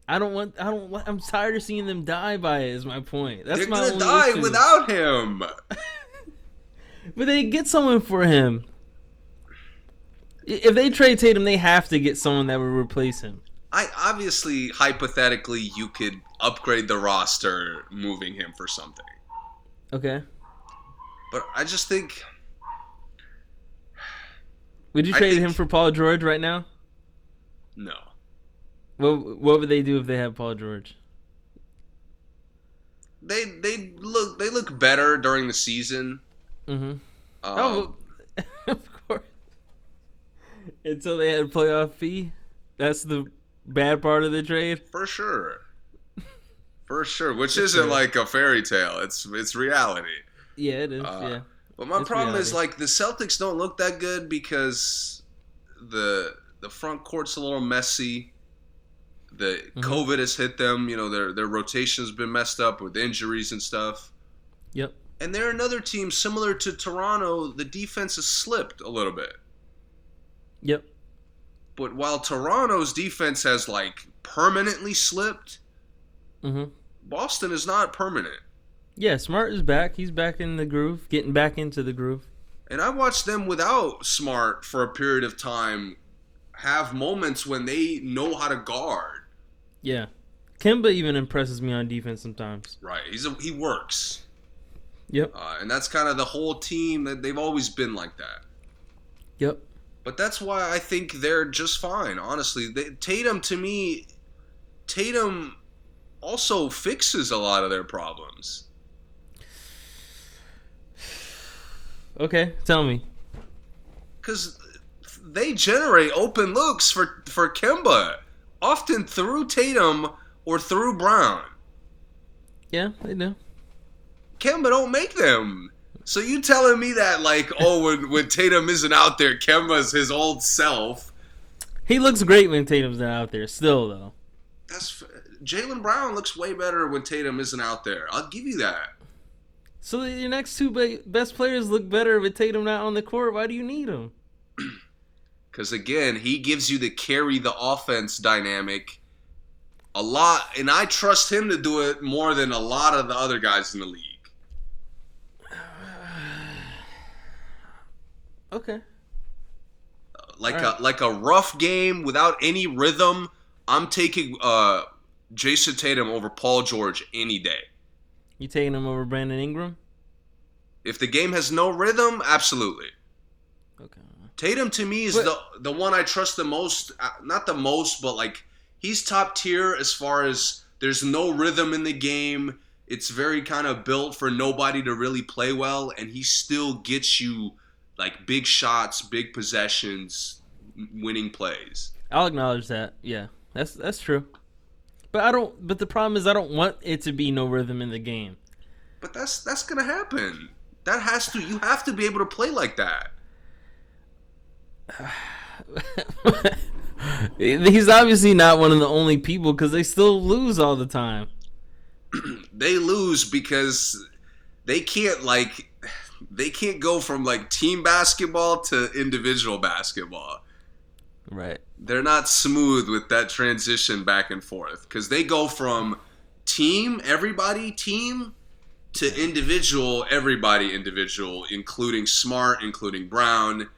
I don't want. I don't. want- I'm tired of seeing them die by it. Is my point. That's They're my gonna die issue. without him. But they get someone for him. If they trade Tatum, they have to get someone that will replace him. I obviously, hypothetically, you could upgrade the roster, moving him for something. Okay. But I just think Would you trade think- him for Paul George right now? no. What What would they do if they had Paul George? They they look they look better during the season. Mm-hmm. Um, oh, of course. Until they had a playoff fee. That's the bad part of the trade. for sure, for sure. Which isn't like a fairy tale. It's it's reality. Yeah, it is. Uh, yeah. But my It's problem is like the Celtics don't look that good because the the front court's a little messy. The Mhm. COVID has hit them. You know their their rotation's been messed up with injuries and stuff. Yep. And they're another team similar to Toronto. The defense has slipped a little bit. Yep. But while Toronto's defense has like permanently slipped, Mm-hmm. Boston is not permanent. Yeah, Smart is back. He's back in the groove, getting back into the groove. And I watched them without Smart for a period of time have moments when they know how to guard. Yeah. Kemba even impresses me on defense sometimes. Right. He's a, he works. Yep. Uh, and that's kind of the whole team that they've always been like that. Yep. But that's why I think they're just fine, honestly. They, Tatum to me Tatum also fixes a lot of their problems. Okay, tell me. because they generate open looks for for Kemba, often through Tatum or through Brown. Yeah, they do. Kemba don't make them. So you telling me that like oh when when Tatum isn't out there, Kemba's his old self. He looks great when Tatum's not out there. Still though. That's Jaylen Brown looks way better when Tatum isn't out there. I'll give you that. So your next two best players look better with Tatum not on the court. Why do you need him? Because again, he gives you the carry the offense dynamic a lot, and I trust him to do it more than a lot of the other guys in the league. Okay. like Alright. a like a rough game without any rhythm. I'm taking uh, Jayson Tatum over Paul George any day. You taking him over Brandon Ingram? If the game has no rhythm, absolutely. Okay. Tatum to me is But- the the one I trust the most. uh, Not the most, but like he's top tier as far as there's no rhythm in the game. It's very kind of built for nobody to really play well, and he still gets you like big shots, big possessions, winning plays. I'll acknowledge that. Yeah, that's that's true. But I don't. But the problem is, I don't want it to be no rhythm in the game. But that's that's gonna happen. That has to. You have to be able to play like that. He's obviously not one of the only people because they still lose all the time. They lose because they can't like they can't go from like team basketball to individual basketball. Right. They're not smooth with that transition back and forth because they go from team everybody team to individual everybody individual, including Smart, including Brown.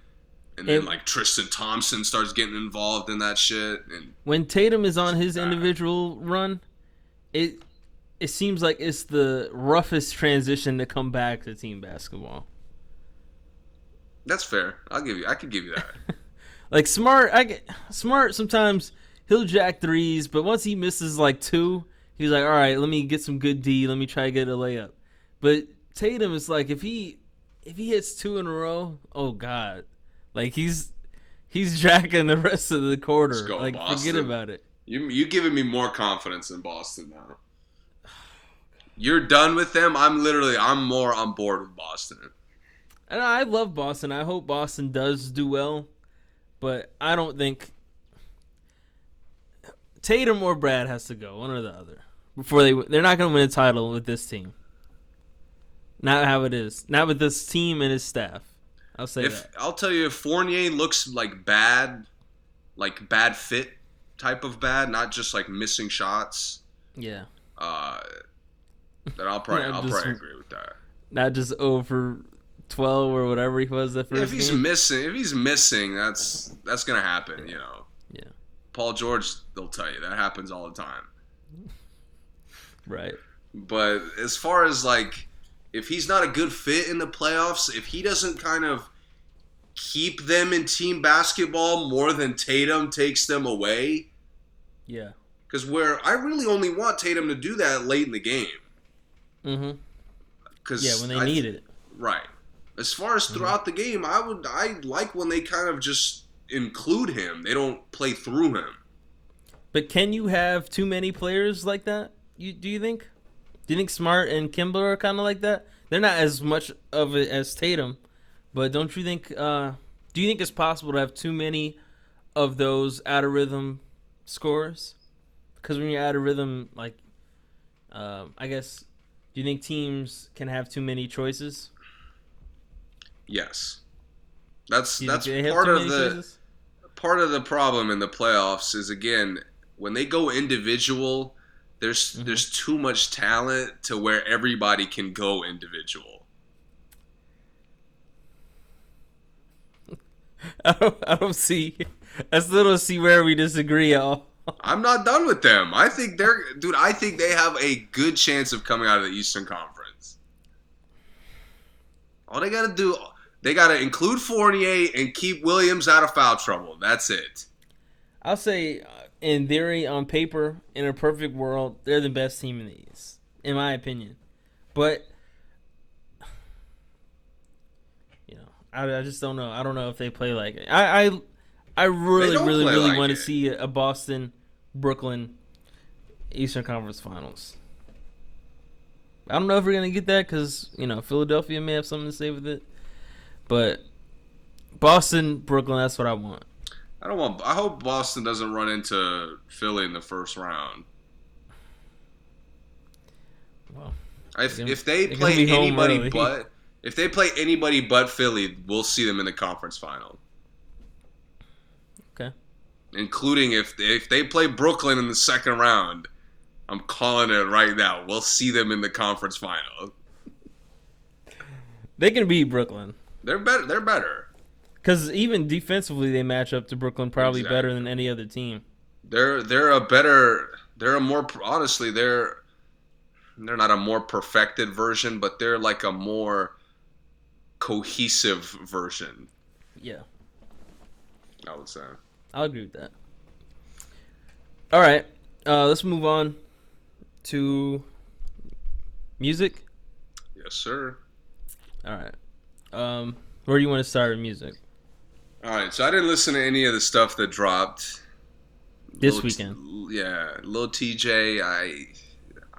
And then And- like Tristan Thompson starts getting involved in that shit, and When Tatum is on his individual run, it it seems like it's the roughest transition to come back to team basketball. that's fair. I'll give you. I could give you that. Like smart, I get smart. Sometimes he'll jack threes, but once he misses like two, he's like, "All right, let me get some good D. Let me try to get a layup." But Tatum is like, if he if he hits two in a row, oh god, like he's he's jacking the rest of the quarter. go, Like Boston. forget about it. You you giving me more confidence in Boston now. You're done with them. I'm literally I'm more on board with Boston. And I love Boston. I hope Boston does do well, but I don't think Tatum or Brad has to go, one or the other, before they they're not going to win a title with this team. Not how it is. Not with this team and his staff. I'll say If that. I'll tell you, if Fournier looks like bad, like bad fit type of bad, not just like missing shots, Yeah, uh, then I'll probably I'll just- probably agree with that. not just over twelve or whatever he was the first if he's game. missing, if he's missing, that's that's gonna happen. You know. Yeah. Paul George, they'll tell you that happens all the time. right. But as far as like, if he's not a good fit in the playoffs, if he doesn't kind of keep them in team basketball more than Tatum takes them away, Yeah. because where I really only want Tatum to do that late in the game. Mm-hmm. Because Yeah, when they need it. right. As far as throughout the game, I would I like when they kind of just include him. They don't play through him. But can you have too many players like that? You do you think? Do you think Smart and Kemba are kind of like that? They're not as much of it as Tatum, but don't you think? Uh, do you think it's possible to have too many of those out of rhythm scores? Because when you're out of rhythm, like, um, I guess, do you think teams can have too many choices? Yes. That's you that's think they have part of the part of the problem in the playoffs is again when they go individual there's Mm-hmm. there's too much talent to where everybody can go individual I don't, I don't see. I still don't see where we disagree at all. i'm not done with them i think they're dude i think they have a good chance of coming out of the eastern conference all they gotta do they gotta include fournier and keep williams out of foul trouble that's it I'll say, uh, in theory, on paper, in a perfect world, they're the best team in the East, in my opinion. But, you know, I, I just don't know. I don't know if they play like it. I, I, I really, really, really like want it. to see a Boston, Brooklyn, Eastern Conference Finals. I don't know if we're gonna get that because you know Philadelphia may have something to say with it, but Boston, Brooklyn, that's what I want. i don't want i hope boston doesn't run into philly in the first round Well, If, gonna- if they play gonna be home anybody early. but if they play anybody but Philly, we'll see them in the conference final. okay. Including if they, if they play Brooklyn in the second round, I'm calling it right now. We'll see them in the conference final. They can beat Brooklyn They're better. They're better. because even defensively they match up to Brooklyn probably better than any other team. They're they're a better. They're a more honestly. They're they're not a more perfected version, but they're like a more cohesive version. Yeah, I would say. I'll agree with that. All right, uh, let's move on to music. Yes, sir. All right, um, where do you want to start with music? All right, so I didn't listen to any of the stuff that dropped This Lil T- weekend. yeah, Lil Tjay. I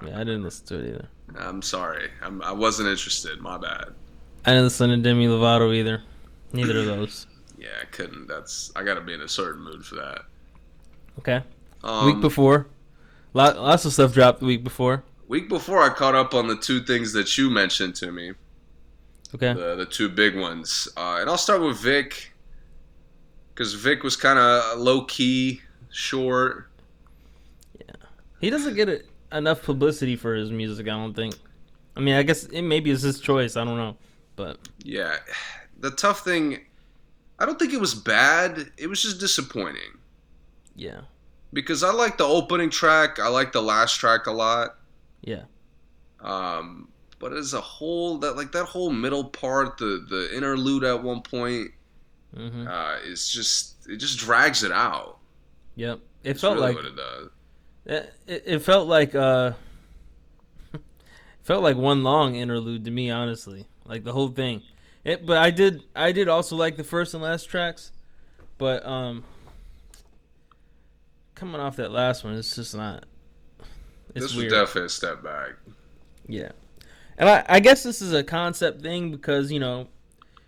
Yeah, I didn't listen to it either. I'm sorry, I'm, I wasn't interested. My bad. I didn't listen to Demi Lovato either. Neither of those. Yeah, I couldn't. That's I got to be in a certain mood for that. Okay. Um, week before, lot, lots of stuff dropped the week before. week before, I caught up on the two things that you mentioned to me. Okay. the the two big ones. Uh, and I'll start with Vic because Vic was kind of low key, short. Yeah, he doesn't get it, enough publicity for his music. I don't think. I mean, I guess it maybe it's his choice. I don't know, but Yeah, the tough thing. I don't think it was bad. It was just disappointing yeah, because I like the opening track. I like the last track a lot. yeah, Um, but as a whole, that like that whole middle part, the the interlude at one point, hmm uh, is just it just drags it out. yep. It That's felt really like what it does. it, it it felt like uh, felt like one long interlude to me. Honestly, like the whole thing It, but I did I did also like the first and last tracks, but um, coming off that last one, it's just not. It's this weird. was definitely a step back. Yeah, and I, I guess this is a concept thing because you know,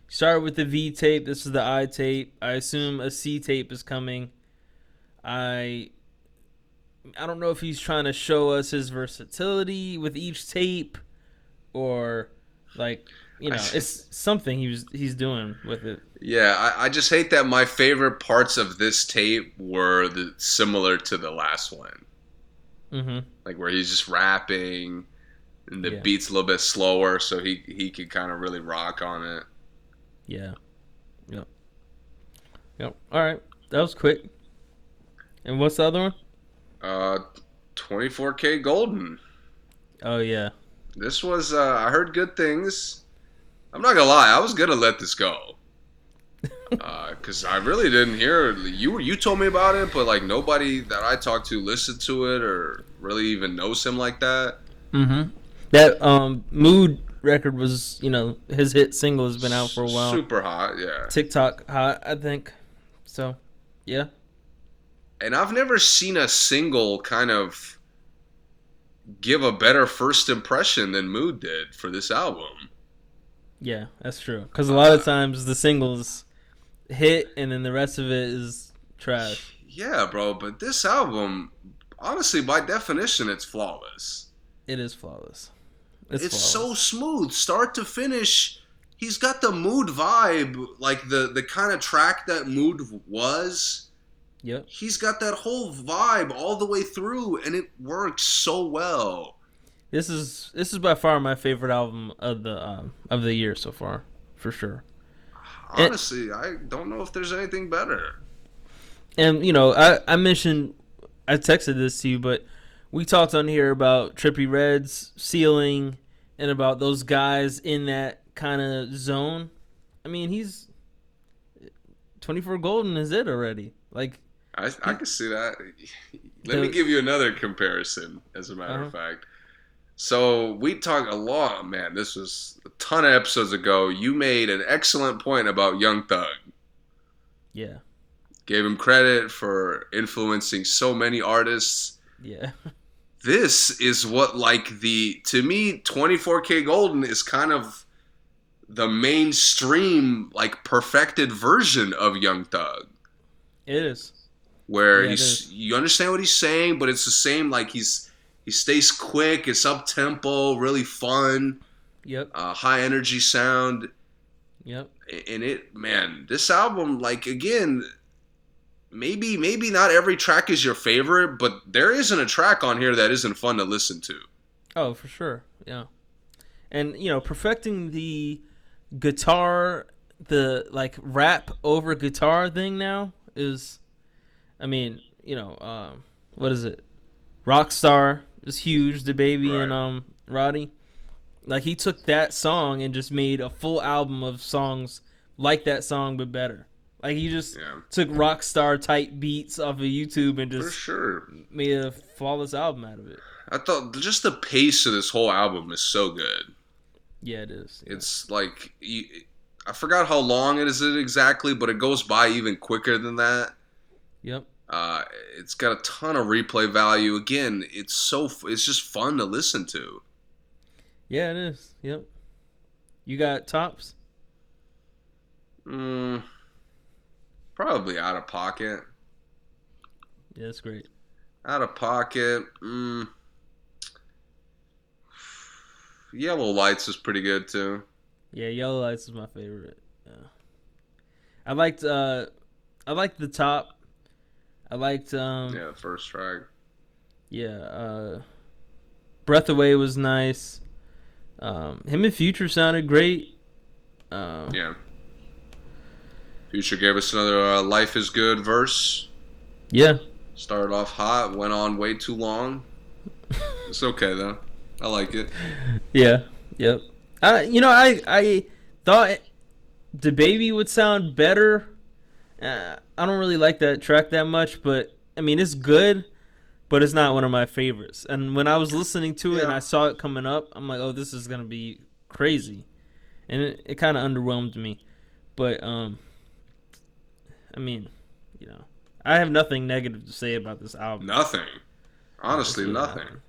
start with the V tape. This is the I tape. I assume a C tape is coming. I I don't know if he's trying to show us his versatility with each tape, or like you know, it's something he was he's doing with it. Yeah, I, I, just hate that my favorite parts of this tape were the similar to the last one. Mm-hmm. Like where he's just rapping, and the yeah. beat's a little bit slower, so he he could kind of really rock on it. Yeah. Yep. Yep. All right, that was quick. And what's the other one? Uh, 24K Golden. Oh yeah. This was uh, I heard good things. I'm not gonna lie, I was gonna let this go because uh, I really didn't hear you. You told me about it, but like nobody that I talked to listened to it or really even knows him like that. Mm-hmm. That um mood record was you know his hit single has been out for a while. Super hot, yeah. TikTok hot, I think. So, yeah. And I've never seen a single kind of give a better first impression than Mood did for this album. Yeah, that's true. Because a lot of times the singles hit, and then the rest of it is trash. Yeah, bro. But this album, honestly, by definition, it's flawless. It is flawless. It's, it's so smooth, start to finish. He's got the mood vibe, like the the kind of track that mood was. Yep. He's got that whole vibe all the way through, and it works so well. This is this is by far my favorite album of the um, of the year so far, for sure. Honestly, and, I don't know if there's anything better. And you know, I I mentioned I texted this to you, but we talked on here about Trippie Redd's ceiling and about those guys in that kind of zone. I mean, he's 24 golden is it already. Like I I can see that. Let the, me give you another comparison as a matter uh-huh. of fact. So we talked a lot, man. This was a ton of episodes ago. You made an excellent point about Young Thug. Yeah. Gave him credit for influencing so many artists. Yeah. This is what like the to me 24kGoldn is kind of the mainstream like perfected version of Young Thug. It is. Where yeah, he's you understand what he's saying, but it's the same like he's he stays quick. It's up tempo, really fun. Yep. Uh, high energy sound. Yep. And it, man, this album, like again, maybe maybe not every track is your favorite, but there isn't a track on here that isn't fun to listen to. Oh, for sure. Yeah. And you know, perfecting the guitar, the like rap over guitar thing now is, I mean, you know, um, what is it? Rockstar is huge. DaBaby right. and um Roddy, like he took that song and just made a full album of songs like that song but better. Like he just yeah. took rock star type beats off of YouTube and just For sure made a flawless album out of it. I thought just the pace of this whole album is so good. Yeah, it is. Yeah. It's like I forgot how long it is it exactly, but it goes by even quicker than that. Yep. Uh, it's got a ton of replay value. Again, it's so it's just fun to listen to. Yeah, it is. Yep. You got tops? Mm, probably out of pocket. Yeah, that's great. Out of pocket. Mm, Yellow Lights is pretty good too. Yeah, Yellow Lights is my favorite. Yeah. I liked uh I liked the top I liked um Yeah, first track. Yeah, uh Breath Away was nice. Um him and Future sounded great. Uh, yeah. Future gave us another uh, "Life Is Good" verse. Yeah. Started off hot, went on way too long. it's okay though. I like it. Yeah. Yep. Uh, you know, I I thought the baby would sound better. Uh, I don't really like that track that much, but I mean it's good, but it's not one of my favorites. And when I was listening to it yeah. and I saw it coming up, I'm like, oh, this is gonna be crazy. and it, it kind of underwhelmed me. But um, I mean, you know, I have nothing negative to say about this album. Nothing. Honestly, nothing.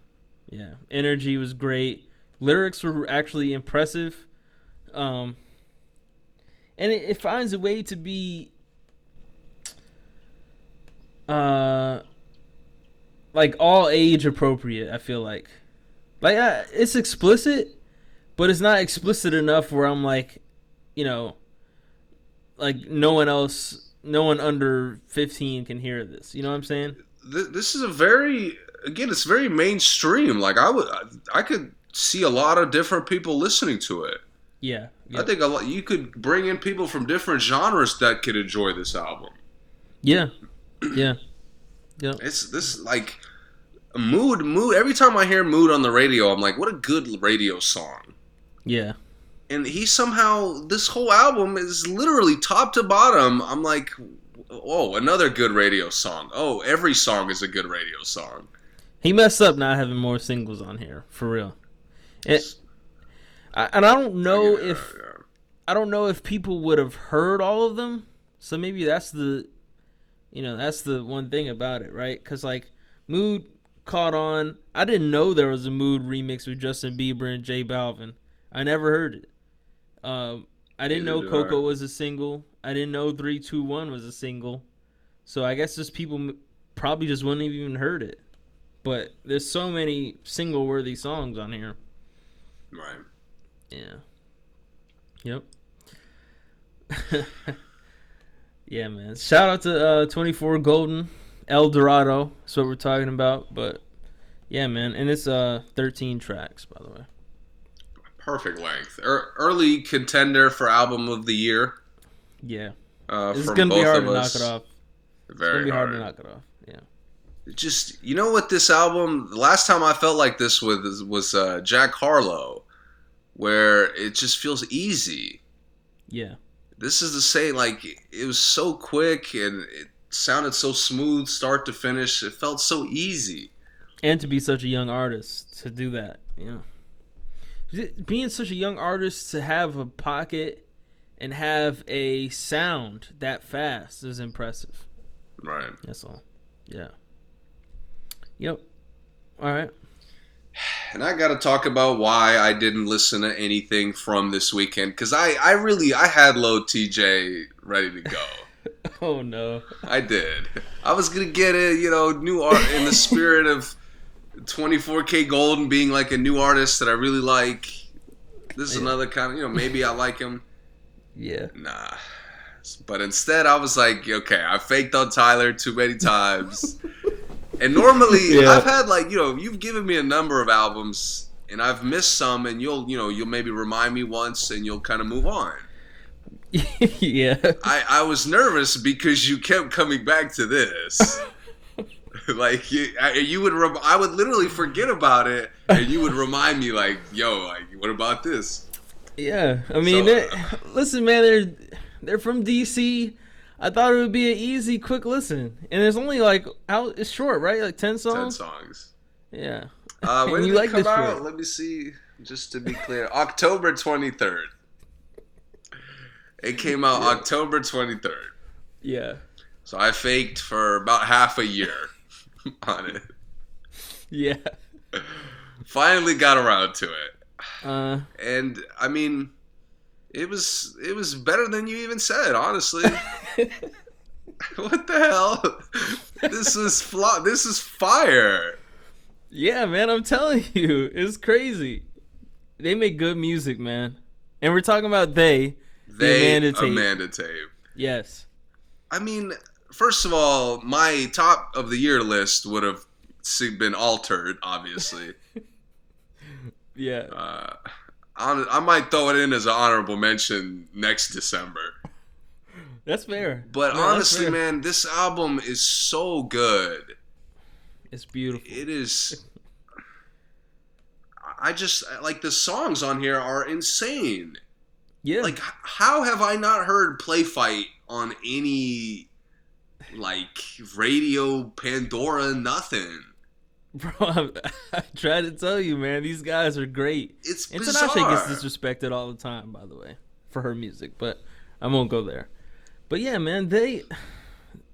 Yeah, energy was great. Lyrics were actually impressive. Um, and it, it finds a way to be, uh, like all age appropriate. I feel like, like it's explicit, but it's not explicit enough where I'm like, you know, like no one else, no one under fifteen can hear this. You know what I'm saying? This is a very again, it's very mainstream. Like I would, I could see a lot of different people listening to it. Yeah. I think a lot. You could bring in people from different genres that could enjoy this album. Yeah. Yeah. Yeah. It's this like mood, mood. Every time I hear mood on the radio, I'm like, what a good radio song. Yeah. And he somehow, this whole album is literally top to bottom. I'm like, oh, another good radio song. Oh, every song is a good radio song. He messed up not having more singles on here, for real. It, I, and I don't know Yeah, if yeah. I don't know if people would have heard all of them. So maybe that's the, you know, that's the one thing about it, right? Because like Mood caught on. I didn't know there was a Mood remix with Justin Bieber and J Balvin. I never heard it. Um, I didn't Neither know Coco was a single. I didn't know Three Two One was a single. So I guess just people probably just wouldn't have even heard it. But there's so many single worthy songs on here. right. Yeah. Yep. yeah, man. Shout out to uh, 24 Golden El Dorado. That's what we're talking about. But yeah, man. And it's uh 13 tracks, by the way. Perfect length. Er, early contender for album of the year. Yeah. Uh, It's gonna be hard to knock it off. It's Very gonna be hard hard. to knock it off. Yeah. just you know what this album the last time i felt like this was was uh, jack harlow where it just feels easy Yeah. this is the same like it was so quick and it sounded so smooth start to finish it felt so easy And to be such a young artist to do that, yeah. Being such a young artist to have a pocket and have a sound that fast is impressive. right That's all. Yeah. Yep. All right. and i gotta talk about why i didn't listen to anything from this weekend because i i really i had lil tjay ready to go Oh no. I did. I was gonna get it, you know, new art in the spirit of 24kGoldn being like a new artist that I really like. This is Yeah. another kind of, you know, maybe I like him. Yeah. Nah. But instead, I was like, okay, I faked on Tyler too many times. and normally, Yeah. I've had like, you know, you've given me a number of albums, and I've missed some, and you'll, you know, you'll maybe remind me once, and you'll kind of move on. yeah. I, I was nervous because you kept coming back to this. like you, I, you would, rem- I would literally forget about it, and you would remind me, like, "Yo, like, what about this?" Yeah. I mean, So- they- listen, man, they're they're from DC. I thought it would be an easy, quick listen, and it's only like how it's short, right? Like ten songs. Ten songs. Yeah. Uh, when you like come out? Let me see, just to be clear, October twenty third. It came out October twenty third. Yeah. So I faked for about half a year on it. Yeah. Finally got around to it. Uh. and I mean, it was it was better than you even said. Honestly, what the hell? This is fla- This is fire. Yeah, man, I'm telling you, it's crazy. They make good music, man. And we're talking about they. They Amanda. Amanda Tape. Yes. I mean, first of all, my top of the year list would have been altered. Obviously, Yeah. uh, I might throw it in as an honorable mention next December. That's fair. But No, honestly, fair. man, this album is so good. it's beautiful. it is i just like the songs on here are insane Yeah. like how have i not heard play fight on any like radio pandora nothing Bro, I, I try to tell you, man. These guys are great. It's And bizarre. Tinashe gets disrespected all the time, by the way, for her music, but I won't go there. But yeah, man, they.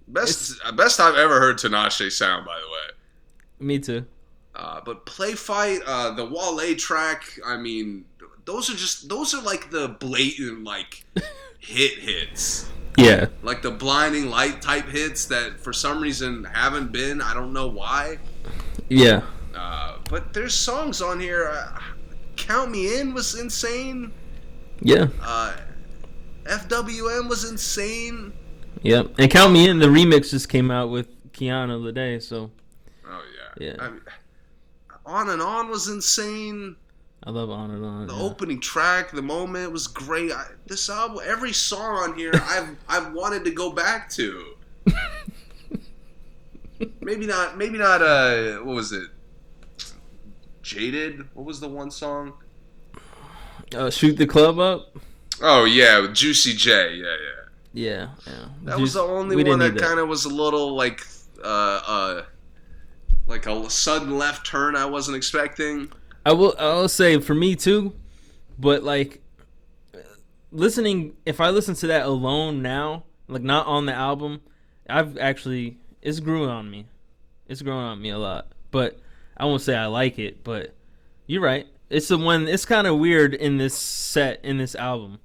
Best best I've ever heard Tinashe sound, by the way. Me too. Uh, but play fight, uh, the Wale track. I mean, those are just those are like the blatant like hit hits, Yeah. like the blinding light type hits that for some reason haven't been. I don't know why. Yeah. Uh, but there's songs on here. Uh, Count Me In was insane. Yeah. Uh, FWM was insane. Yeah. And Count Me In, the remix just came out with Kiana Lede, so Oh yeah. Yeah. I mean, on and on was insane. I love On and On. The yeah. opening track, the moment was great. I, this album, every song on here, I've I've wanted to go back to. maybe not. Maybe not. Uh, what was it? Jaded. What was the one song? Uh, shoot the club up. Oh yeah, Juicy J. Yeah, yeah. Yeah, yeah. That was the only one that kind of was a little like, uh, uh, like a sudden left turn I wasn't expecting. I will. I will say for me too, but like listening. If I listen to that alone now, like not on the album, I've actually it's grew on me. It's grown on me a lot. But I won't say I like it. But you're right. It's the one. It's kind of weird in this set in this album.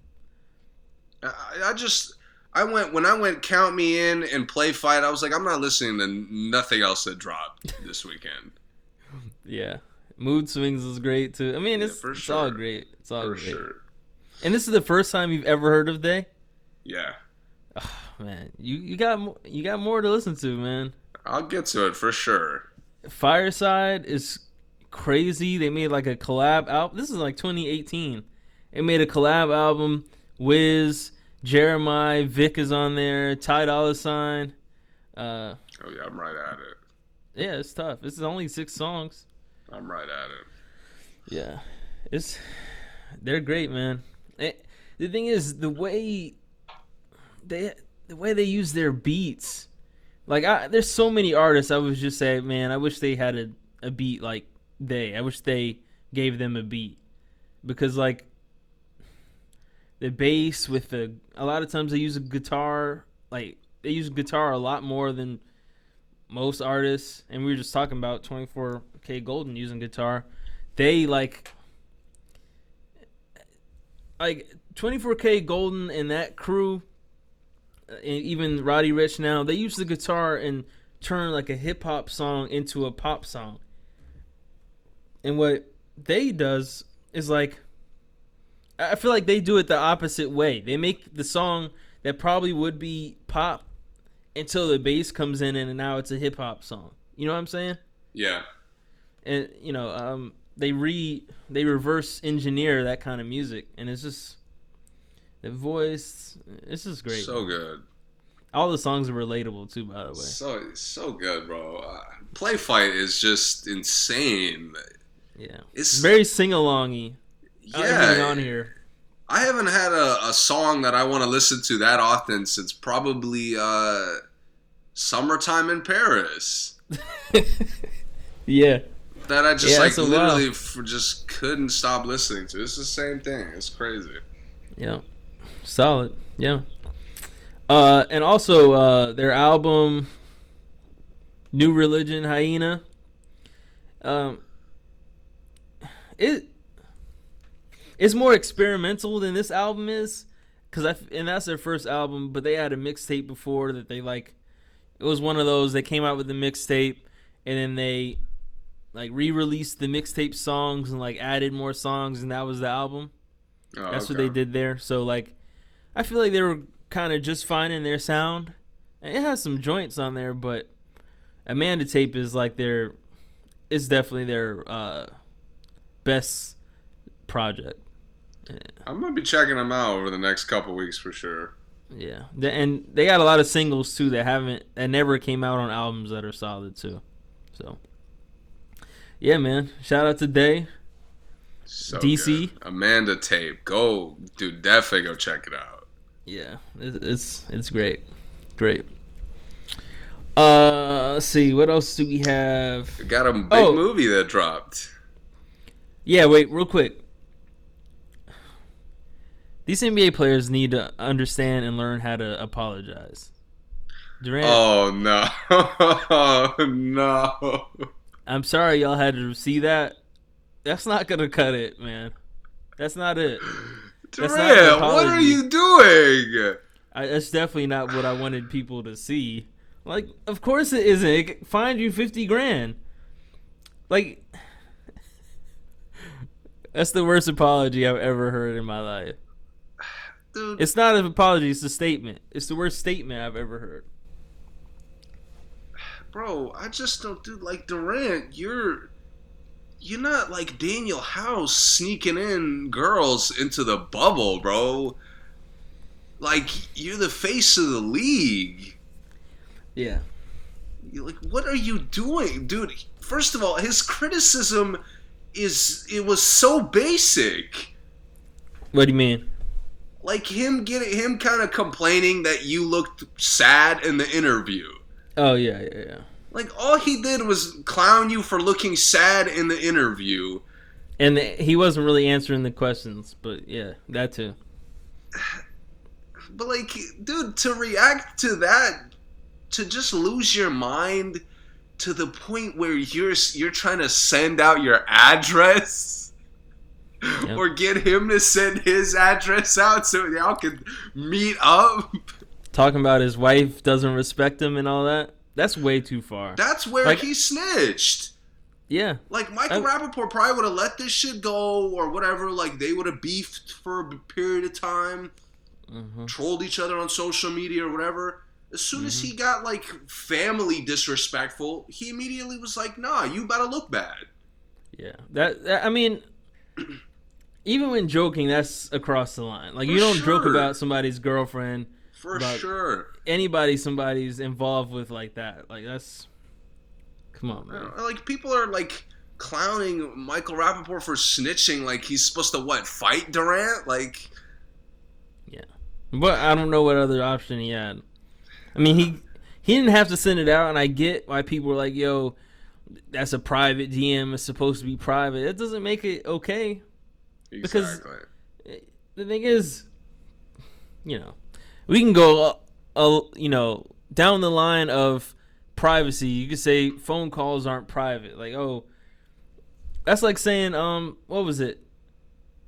I, I just I went when I went count me in and play fight. I was like, I'm not listening to nothing else that dropped this weekend Yeah. Mood swings is great too. I mean, Yeah, it's, for it's all great. It's all for great. sure. And this is the first time you've ever heard of They. Yeah, Oh, Man, you you got you got more to listen to, man. I'll get to it for sure. Fireside is crazy. They made like a collab album. This is like 2018. They made a collab album. Wiz, Jeremih, Vic is on there. Ty Dolla Sign. Uh, Oh yeah, I'm right at it. yeah, it's tough. This is only six songs. I'm right at it. Yeah, it's they're great, man. Eh, the thing is, the way they the way they use their beats, like I, there's so many artists. I was just say, man, I wish they had a, a beat like they. I wish they gave them a beat because like the bass with the a lot of times they use a guitar like they use guitar a lot more than most artists and we were just talking about 24kGoldn using guitar they like like 24kGoldn and that crew uh, and even roddy ricch now they use the guitar and turn like a hip-hop song into a pop song. And what they does is like i feel like they do it the opposite way. They make the song that probably would be pop until the bass comes in and now it's a hip-hop song. You know what i'm saying? Yeah, and you know um they re they reverse engineer that kind of music and it's just the voice it's just great. So good, all the songs are relatable too by the way. So so good, bro. Uh, play fight is just insane. yeah. It's very everything on yeah. here. I haven't had a, a song that I want to listen to that often since probably uh, "Summertime in Paris." yeah that I just Yeah, like literally f- just couldn't stop listening to. It's the same thing. It's crazy. Yeah. Solid. Yeah. Uh and also uh their album New Religion Hyena. Um it it's more experimental than this album is cuz I and that's their first album, but they had a mixtape before that they like it was one of those they came out with the mixtape and then they like re-released the mixtape songs and like added more songs and that was the album. Oh, That's what they did there. So like, I feel like they were kind of just finding their sound. And it has some joints on there, but Amanda Tape is like their, it's definitely their uh, best project. I'm gonna be checking them out over the next couple weeks for sure. Yeah, and they got a lot of singles too that haven't that never came out on albums that are solid too. So, yeah, man. Shout out to They. So DC? good. Amanda Tape, go, dude. Definitely go check it out. Yeah, it- it's it's great, great. Uh, let's see. What else do we have? We got a big Oh. movie that dropped. Yeah, wait, real quick. These NBA players need to understand and learn how to apologize. Durant, Oh no, no! I'm sorry y'all had to see that. That's not gonna cut it, man. That's not it. That's not what are you doing? I, that's definitely not what I wanted people to see. Like, of course it isn't. It fined you fifty grand. Like, that's the worst apology I've ever heard in my life. Dude, It's not an apology. It's a statement. It's the worst statement I've ever heard. bro, I just don't do like Durant. You're you're not like Danuel House sneaking in girls into the bubble, bro. Like you're the face of the league. Yeah. You're like, what are you doing, dude? First of all, his criticism is it was so basic. What do you mean? Like him getting him kind of complaining that you looked sad in the interview. Oh yeah, yeah, yeah. Like all he did was clown you for looking sad in the interview. And he wasn't really answering the questions, but yeah, that too. But like, dude, to react to that, to just lose your mind to the point where you're you're trying to send out your address Yep. or get him to send his address out so y'all can meet up. Talking about his wife doesn't respect him and all that. That's way too far. That's where Like- he snitched. Yeah. Like Michael I- Rappaport probably would have let this shit go or whatever. Like they would have beefed for a period of time. hmm trolled each other on social media or whatever. As soon as he got like family disrespectful, he immediately was like, "Nah, you better look bad." Yeah. That, that- I mean even when joking, that's across the line. Like For you don't joke about somebody's girlfriend, For sure. anybody somebody's involved with like that. Like that's Come on, man. Like people are like clowning Michael Rappaport for snitching. Like he's supposed to what fight Durant? Like Yeah, But I don't know what other option he had. I mean, he he didn't have to send it out, and I get why people were like, "Yo, that's a private DM. It's supposed to be private." It doesn't make it okay. Because- The thing is, you know, we can go, uh, uh, you know, down the line of privacy. You could say phone calls aren't private. Like, oh, that's like saying, um, what was it?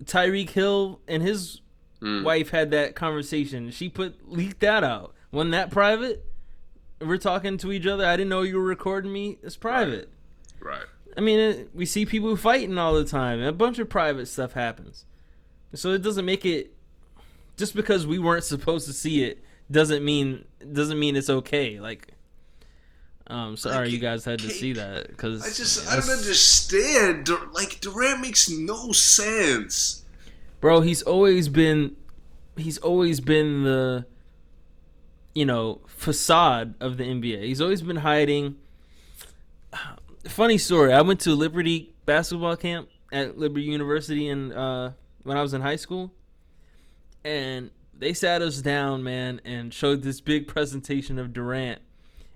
Tyreek Hill and his Mm. wife had that conversation. She put leaked that out. Wasn't that private? We're talking to each other. I didn't know you were recording me. It's private. right. I mean, it, we see people fighting all the time. And a bunch of private stuff happens. So it doesn't make it just because we weren't supposed to see it doesn't mean doesn't mean it's okay. Like, um, sorry Like, you guys had to see that because I just I don't understand. Dur- Like Durant makes no sense. bro. He's always been he's always been the you know facade of the NBA. He's always been hiding. Funny story. I went to Liberty basketball camp at Liberty University in uh, when I was in high school, and they sat us down, man, and showed this big presentation of Durant,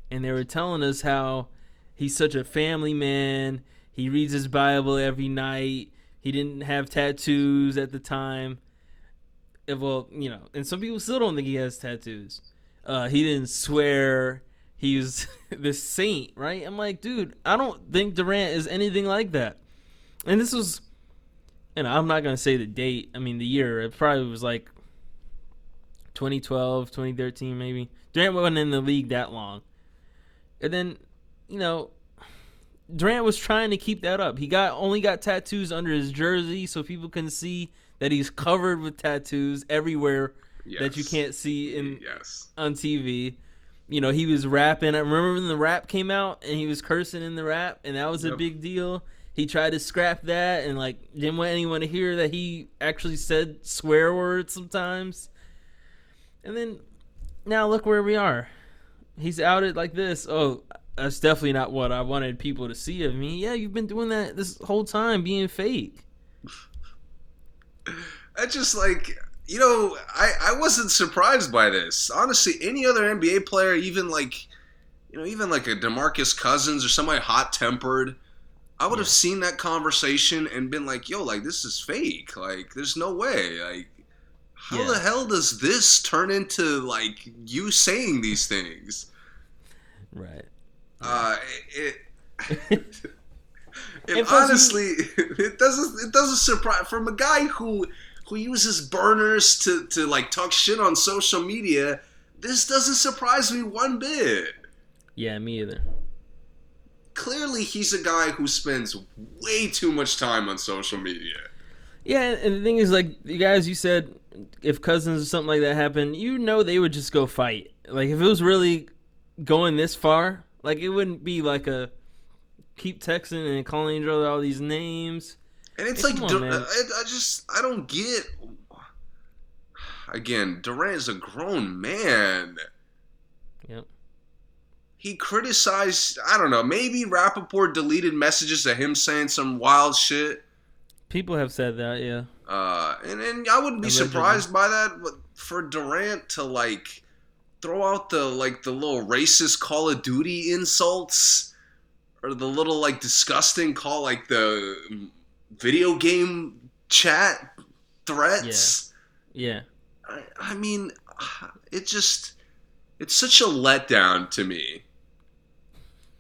and they were telling us how he's such a family man. He reads his Bible every night. He didn't have tattoos at the time. Uh, Well, you know, and some people still don't think he has tattoos. Uh, he didn't swear. He was this saint, right? I'm like, dude, I don't think Durant is anything like that. And this was, and I'm not gonna say the date. I mean the year. It probably was like 2012, 2013, maybe. Durant wasn't in the league that long. And then, you know, Durant was trying to keep that up. He got only got tattoos under his jersey so people can see that he's covered with tattoos everywhere that you can't see in Yes. on TV. You know, he was rapping. I remember when the rap came out and he was cursing in the rap, and that was a big deal. He tried to scrap that and like didn't want anyone to hear that he actually said swear words sometimes. And then now look where we are. He's outed like this. Oh, that's definitely not what I wanted people to see of me. Yeah, you've been doing that this whole time, being fake. I just like you know I I wasn't surprised by this. Honestly, any other NBA player, even like you know, even like a Demarcus Cousins or somebody hot tempered, I would have seen that conversation and been like, "Yo, like this is fake. Like, there's no way. Like, how Yeah. the hell does this turn into like you saying these things?" Right. Uh, it. it And honestly, it doesn't. It doesn't surprise from a guy who who uses burners to to like talk shit on social media. This doesn't surprise me one bit. Yeah, me either. Clearly, he's a guy who spends way too much time on social media. Yeah, and the thing is, like you guys you said, if cousins or something like that happened, you know they would just go fight. Like if it was really going this far, like it wouldn't be like a keep texting and calling each other all these names. And it's Hey, like on, Dur- I, I just I don't get. Again, Durant is a grown man. Yep. he criticized I don't know, maybe Rappaport deleted messages of him saying some wild shit. People have said that. Yeah. Uh and, and I wouldn't be Allegedly. surprised by that for Durant to like throw out the like the little racist Call of Duty insults or the little like disgusting call like the video game chat threats. Yeah. I, I mean, it just it's such a letdown to me.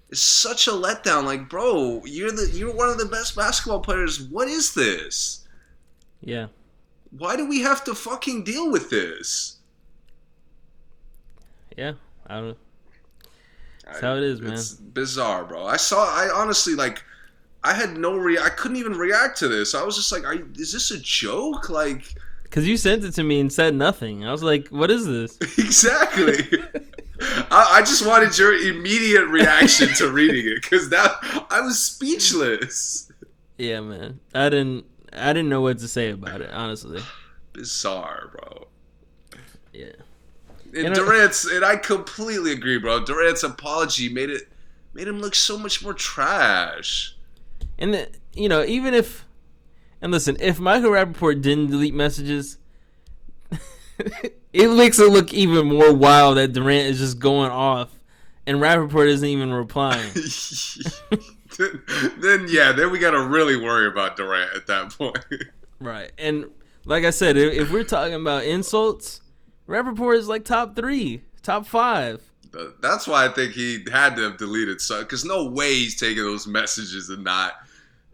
It's such a letdown. Like, bro, you're the you're one of the best basketball players. What is this? Yeah. Why do we have to fucking deal with this? Yeah. I don't. That's how it is, man. It's bizarre, bro. I saw. I honestly like. I had no re. I couldn't even react to this. I was just like, Are "Is this a joke?" Like, Because you sent it to me and said nothing. I was like, "What is this?" exactly. I, I just wanted your immediate reaction to reading it because that I was speechless. Yeah, man. I didn't. I didn't know what to say about it. Honestly. Bizarre, bro. Yeah. And And I- Durant's and I completely agree, bro. Durant's apology made it made him look so much more trash. And the, you know, even if, and listen, if Michael Rappaport didn't delete messages, it makes it look even more wild that Durant is just going off, and Rappaport isn't even replying. then, yeah, then we gotta really worry about Durant at that point. right. And like I said, if, if we're talking about insults, Rappaport is like top three, top five. That's why I think he had to have deleted some because no way he's taking those messages and not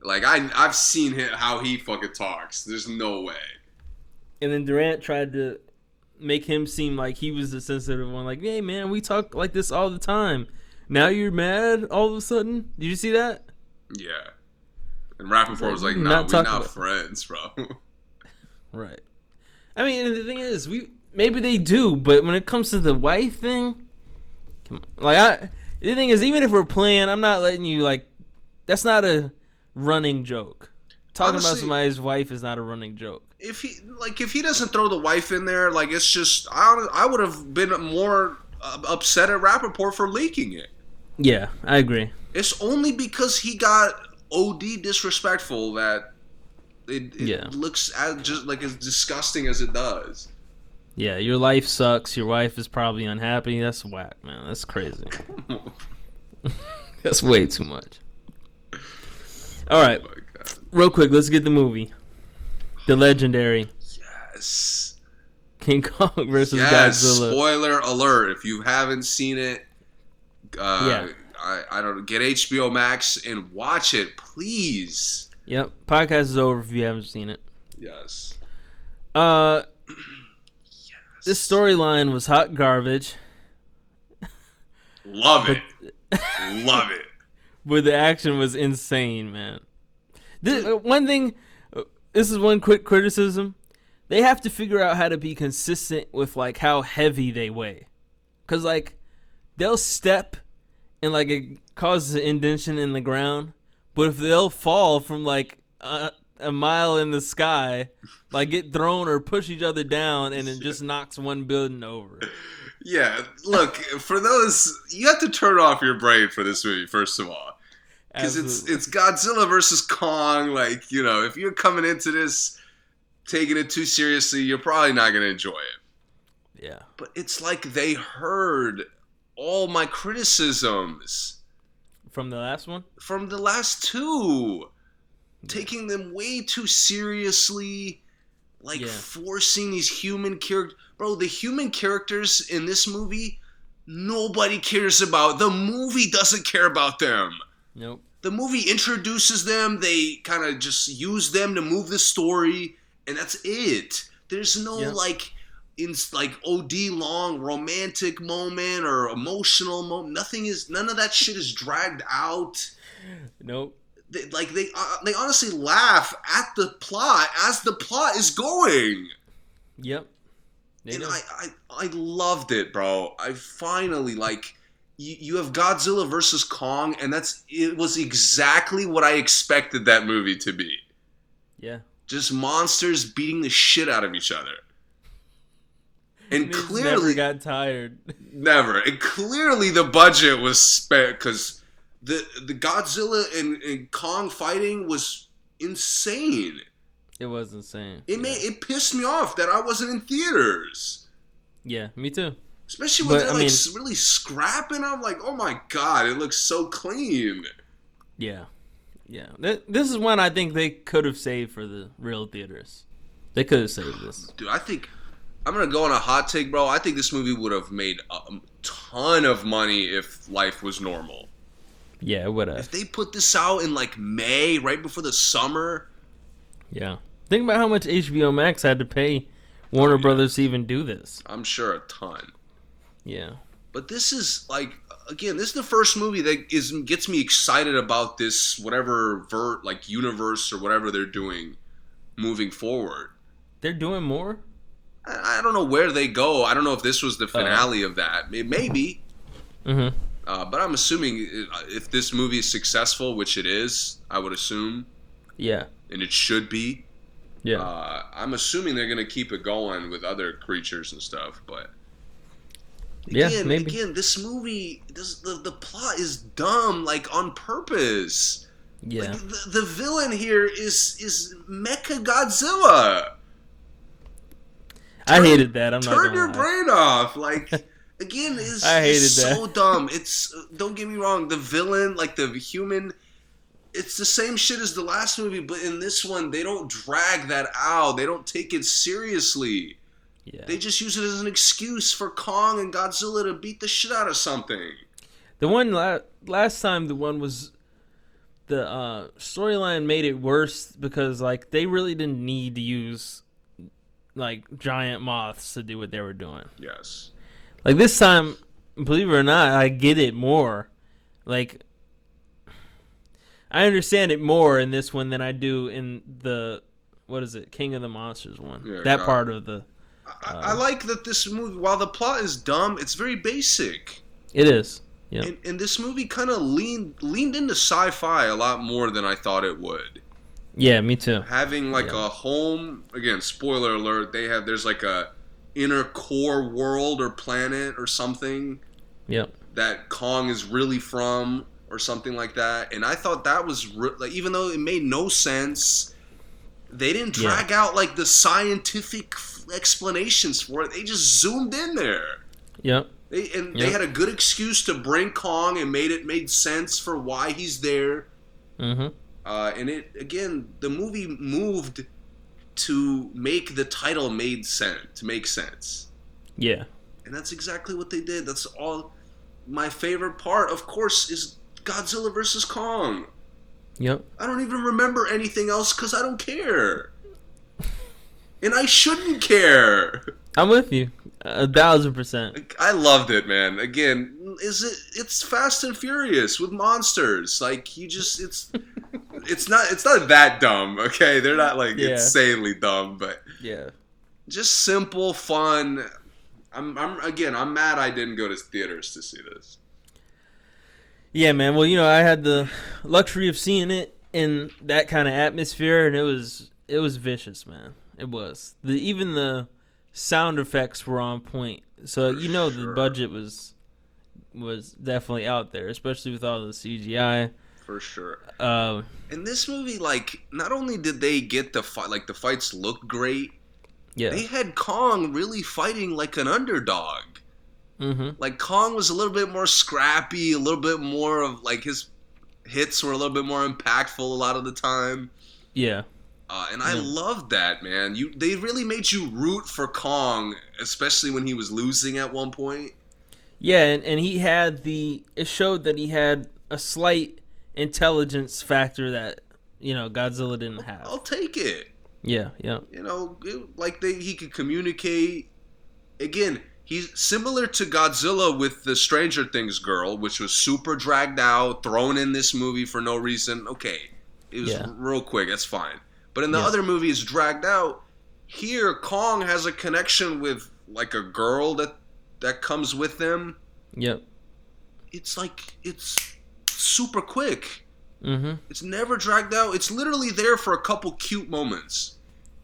like I I've seen him how he fucking talks. There's no way. And then Durant tried to make him seem like he was the sensitive one. Like, hey man, we talk like this all the time. Now you're mad all of a sudden. Did you see that? Yeah. And Rappaport was like, "No, nah, we're not friends, bro." Right. I mean, the thing is, we maybe they do, but when it comes to the wife thing. Like I, the thing is, even if we're playing, I'm not letting you like. That's not a running joke. Talking about somebody's wife is not a running joke. if he like if he doesn't throw the wife in there, like it's just I I would have been more uh, upset at Rappaport for leaking it. Yeah, I agree. It's only because he got OD disrespectful that it, it Yeah. looks as, just like as disgusting as it does. Yeah, your life sucks. Your wife is probably unhappy. That's whack, man. That's crazy. That's way too much. All right, Oh real quick, let's get the movie. The legendary Yes. King Kong versus Yes. Godzilla. Spoiler alert. If you haven't seen it, uh, Yeah. I, I don't know, get HBO Max and watch it, please. Yep, podcast is over if you haven't seen it. Yes. Uh, this storyline was hot garbage, Love it. Love it. but the action was insane, man. This, uh, one thing, uh, this is one quick criticism. They have to figure out how to be consistent with like how heavy they weigh, cause like they'll step and like it causes an indentation in the ground, but if they'll fall from like a, a mile in the sky, like get thrown or push each other down, and it just knocks one building over. Yeah, look, for those you have to turn off your brain for this movie first of all. Cuz it's it's Godzilla versus Kong like, you know, if you're coming into this taking it too seriously, you're probably not going to enjoy it. yeah. But it's like they heard all my criticisms From the last one? from the last two, taking them way too seriously, like Yeah. forcing these human characters. Bro, the human characters in this movie, nobody cares about. The movie doesn't care about them. Nope. The movie introduces them, they kind of just use them to move the story, and that's it. There's no Yeah. like in like OD long romantic moment or emotional moment. Nothing is none of that shit is dragged out. Nope. They, like they uh, they honestly laugh at the plot as the plot is going. Yep. They and. I, I I loved it, bro. I finally like you, you have Godzilla versus Kong, and that's it was exactly what I expected that movie to be. yeah. Just monsters beating the shit out of each other. And clearly never got tired. Never. And clearly the budget was spent because the the Godzilla and, and Kong fighting was insane. It was insane. It yeah. made it pissed me off that I wasn't in theaters. Yeah, me too. Especially when But, they're I like mean- really scrapping. I'm like, oh my god, it looks so clean. Yeah. Yeah. This is one I think they could have saved for the real theaters. They could have saved this. Dude, I think I'm gonna go on a hot take, bro. I think this movie would have made a ton of money if life was normal. Yeah, have. If they put this out in like May, right before the summer, Yeah. Think about how much HBO Max had to pay Warner Brothers to even do this. I'm sure a ton. Yeah. But this is like again, this is the first movie that is gets me excited about this whatever vert like universe or whatever they're doing moving forward. They're doing more? I, I don't know where they go. I don't know if this was the finale of that. Maybe. Mm-hmm. Uh, but I'm assuming if this movie is successful, which it is, I would assume, Yeah. and it should be. Yeah. Uh, I'm assuming they're gonna keep it going with other creatures and stuff, but. Yeah, Again, maybe. again, this movie, this, the the plot is dumb, like on purpose. yeah. Like, the, the villain here is is Mecha Godzilla. I hated that. I'm not Turn your lie. brain off. Like again, is I hated that. so dumb. It's don't get me wrong. The villain, like the human, it's the same shit as the last movie, but in this one, they don't drag that out. They don't take it seriously. Yeah. They just use it as an excuse for Kong and Godzilla to beat the shit out of something. The one la- last time, the one was the uh, storyline made it worse because like they really didn't need to use like giant moths to do what they were doing. Yes. Like this time, believe it or not, I get it more. Like I understand it more in this one than I do in the what is it, King of the Monsters one. Yeah, that God. part of the I, Uh, I like that this movie, while the plot is dumb, it's very basic. it is. Yeah. And, and this movie kind of leaned leaned into sci-fi a lot more than I thought it would. Yeah, me too. Having like Yeah. a home again, spoiler alert, they have there's like a inner core world or planet or something Yep. that Kong is really from or something like that. And I thought that was re- like even though it made no sense, they didn't Yeah. drag out like the scientific f- explanations for it. They just zoomed in there. Yep. They, and Yeah. they had a good excuse to bring Kong and made it made sense for why he's there. Mhm. Uh, and it again, the movie moved to make the title made sense to make sense, Yeah. and that's exactly what they did. That's all. My favorite part, of course, is Godzilla versus Kong. Yep. I don't even remember anything else because I don't care, and I shouldn't care. I'm with you. A thousand percent. I loved it, man. Again, is it? It's Fast and Furious with monsters. Like you just, it's, it's not, it's not that dumb. Okay, they're not like Yeah. insanely dumb, but Yeah. just simple, fun. I'm, I'm again, I'm mad I didn't go to theaters to see this. Yeah, man. Well, you know, I had the luxury of seeing it in that kind of atmosphere, and it was it was vicious, man. It was the even the sound effects were on point, so For you know sure. the budget was was definitely out there, especially with all the CGI. For sure. Uh, In this movie, like, not only did they get the fight, like the fights look great, yeah, they had Kong really fighting like an underdog. Mm-hmm. Like Kong was a little bit more scrappy, a little bit more of like his hits were a little bit more impactful a lot of the time. Yeah. Uh, and I Yeah. loved that, man. You they really made you root for Kong, especially when he was losing at one point. Yeah, and, and he had the it showed that he had a slight intelligence factor that, you know, Godzilla didn't have. I'll take it. Yeah, yeah. You know, it- like they he could communicate. Again, he's similar to Godzilla with the Stranger Things girl, which was super dragged out, thrown in this movie for no reason. Okay, it was Yeah. real quick. That's fine. But in the Yeah. other movie, it's dragged out. Here, Kong has a connection with like a girl that that comes with them. Yep. It's like it's super quick. Mm-hmm. It's never dragged out. It's literally there for a couple cute moments.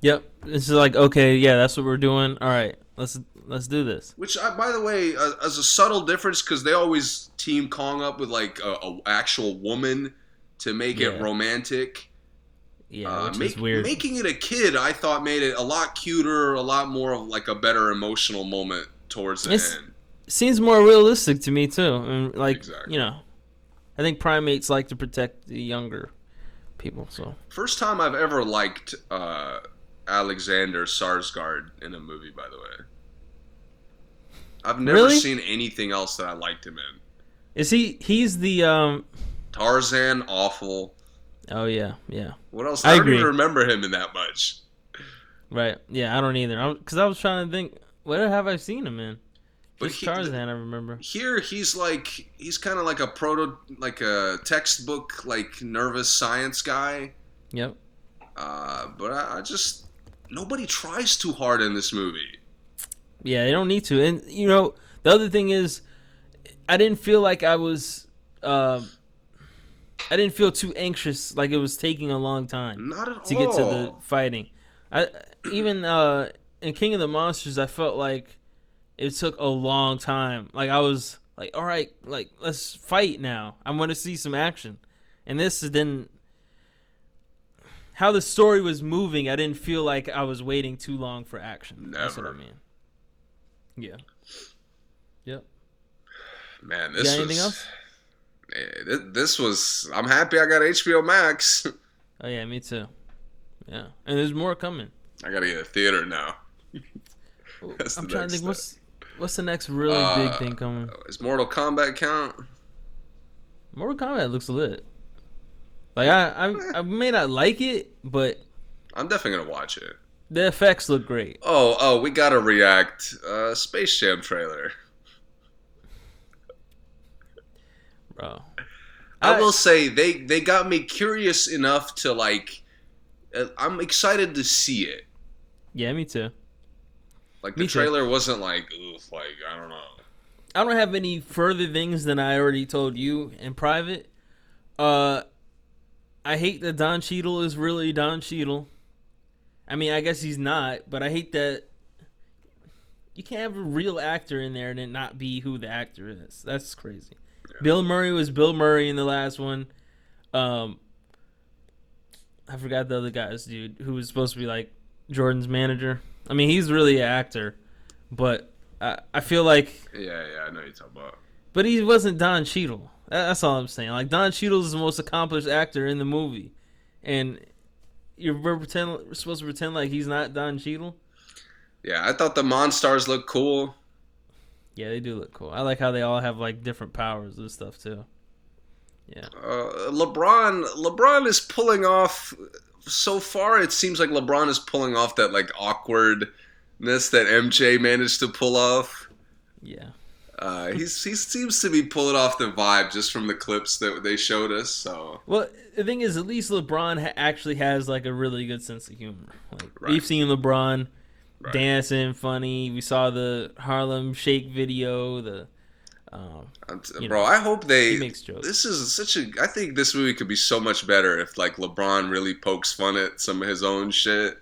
Yep. It's like, okay, yeah, that's what we're doing. All right, let's let's do this. Which, I, by the way, uh, as a subtle difference, because they always team Kong up with like a, a actual woman to make Yeah. it romantic. Yeah, Uh, which make- is weird. Making it a kid, I thought made it a lot cuter, a lot more of like a better emotional moment towards the It's- end. Seems more realistic to me too, and like Exactly. you know, I think primates like to protect the younger people. So First time I've ever liked uh, Alexander Skarsgard in a movie. By the way, I've never Really? seen anything else that I liked him in. is he? He's the um. Tarzan, awful. Oh yeah, yeah. What else? I I, don't agree. even remember him in that much. Right. Yeah, I don't either. Because I, was trying to think, what have I seen him in? But he- Tarzan, I remember. Here, he's like he's kind of like a proto, like a textbook, like nervous science guy. Yep. Uh, but I, I just nobody tries too hard in this movie. Yeah, they don't need to. And you know, the other thing is, I didn't feel like I was. Uh, I didn't feel too anxious, like it was taking a long time Not at to get to the fighting. I even uh, in King of the Monsters, I felt like it took a long time. Like I was like, all right, like let's fight now. I want to see some action. And this didn't. How the story was moving, I didn't feel like I was waiting too long for action. That's what I Never. mean. Yeah. Yep. Man, You this got anything was. else? Eh, thi- This was. I'm happy I got HBO Max. Oh yeah, me too. Yeah, and there's more coming. I gotta get a theater now. That's I'm trying to think step. what's what's the next really Uh, big thing coming. Is Mortal Kombat count? Mortal Kombat looks lit. Like I, I, I may not like it, but I'm definitely gonna watch it. the effects look great. Oh, oh, we gotta react. Uh, Space Jam trailer. Bro. I, I- will say they they got me curious enough to like. uh, I'm excited to see it. Yeah, me too. Like Me the too. trailer wasn't like, oof, like I don't know. I don't have any further things than I already told you in private. Uh, I hate that Don Cheadle is really Don Cheadle. I mean, I guess he's not, but I hate that you can't have a real actor in there and it not be who the actor is. That's crazy. Bill Murray was Bill Murray in the last one. Um, I forgot the other guy's dude who was supposed to be like Jordan's manager. I mean, he's really an actor, but I, I feel like Yeah, yeah, I know you're talking about. but he wasn't Don Cheadle. That's all I'm saying. Like Don Cheadle is the most accomplished actor in the movie, and you're pretend we're supposed to pretend like he's not Don Cheadle. Yeah, I thought the Monstars looked cool. Yeah, they do look cool. I like how they all have like different powers and stuff too. Yeah, Uh, LeBron, LeBron is pulling off. So far, it seems like LeBron is pulling off that like awkwardness that MJ managed to pull off. yeah, Uh, he's he seems to be pulling off the vibe just from the clips that they showed us. So Well, the thing is, at least LeBron ha- actually has like a really good sense of humor. Like Right. we've seen LeBron Right. dancing, funny. We saw the Harlem Shake video. The um, t- bro, know, I hope they. he makes jokes. This is such a. I think this movie could be so much better if like LeBron really pokes fun at some of his own shit.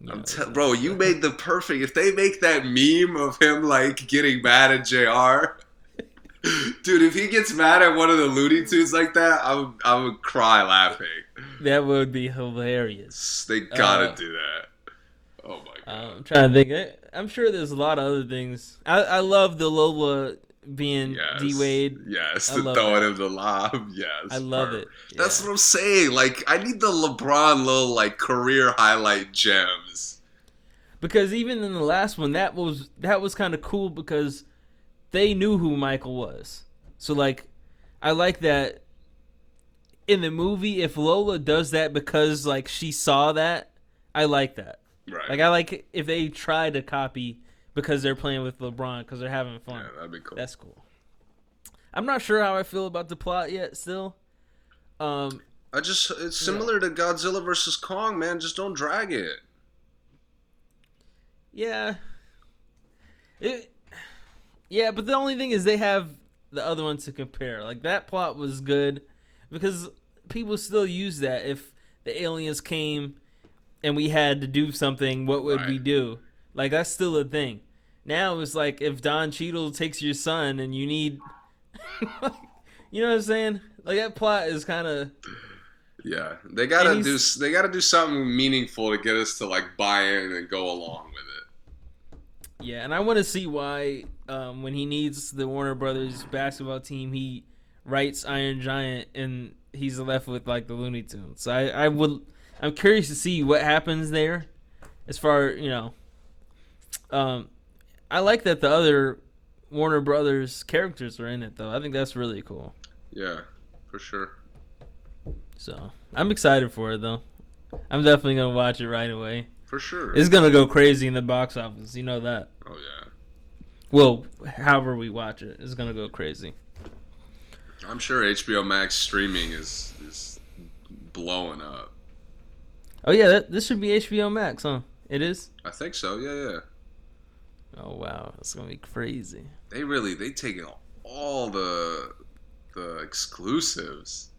you I'm te- bro, you made the perfect. If they make that meme of him like getting mad at Jr. Dude, if he gets mad at one of the Looney Tunes like that, I would, I would cry laughing. that would be hilarious. They gotta Uh, do that. Oh my god. I'm trying to think. I'm sure there's a lot of other things. I, I love the Lola being Yes. D Wade. Yes, I the throwing that. him the lob. Yes. I love it. That's what I'm saying. Like, I need the LeBron little like career highlight gems. because even in the last one, that was that was kind of cool because they knew who Michael was. So like, I like that. In the movie, if Lola does that because like she saw that, I like that. Right. Like I like if they try to copy because they're playing with LeBron because they're having fun. yeah, that'd be cool. That's cool. I'm not sure how I feel about the plot yet. Still, um, I just it's similar to Godzilla versus Kong, man. Just don't drag it. yeah, it, yeah. But the only thing is they have the other one to compare. Like that plot was good because people still use that. If the aliens came and we had to do something, what would we do? Like that's still a thing. Now it's like if Don Cheadle takes your son and you need, you know what I'm saying? Like that plot is kind of Yeah, they gotta do they gotta do something meaningful to get us to like buy in and go along with it. Yeah, and I want to see why um, when he needs the Warner Brothers basketball team, he writes Iron Giant and he's left with like the Looney Tunes. So I, I would, I'm curious to see what happens there, as far you know. Um, I like that the other Warner Brothers characters are in it though. I think that's really cool. Yeah, for sure. So I'm excited for it though. I'm definitely gonna watch it right away. For sure. It's gonna go crazy in the box office. You know that. oh yeah. Well, however we watch it, it's gonna go crazy. I'm sure HBO Max streaming is is blowing up. Oh yeah, that, this should be HBO Max, huh? It is. I think so. Yeah, yeah. Oh wow, it's gonna be crazy. They really they taking all the the exclusives.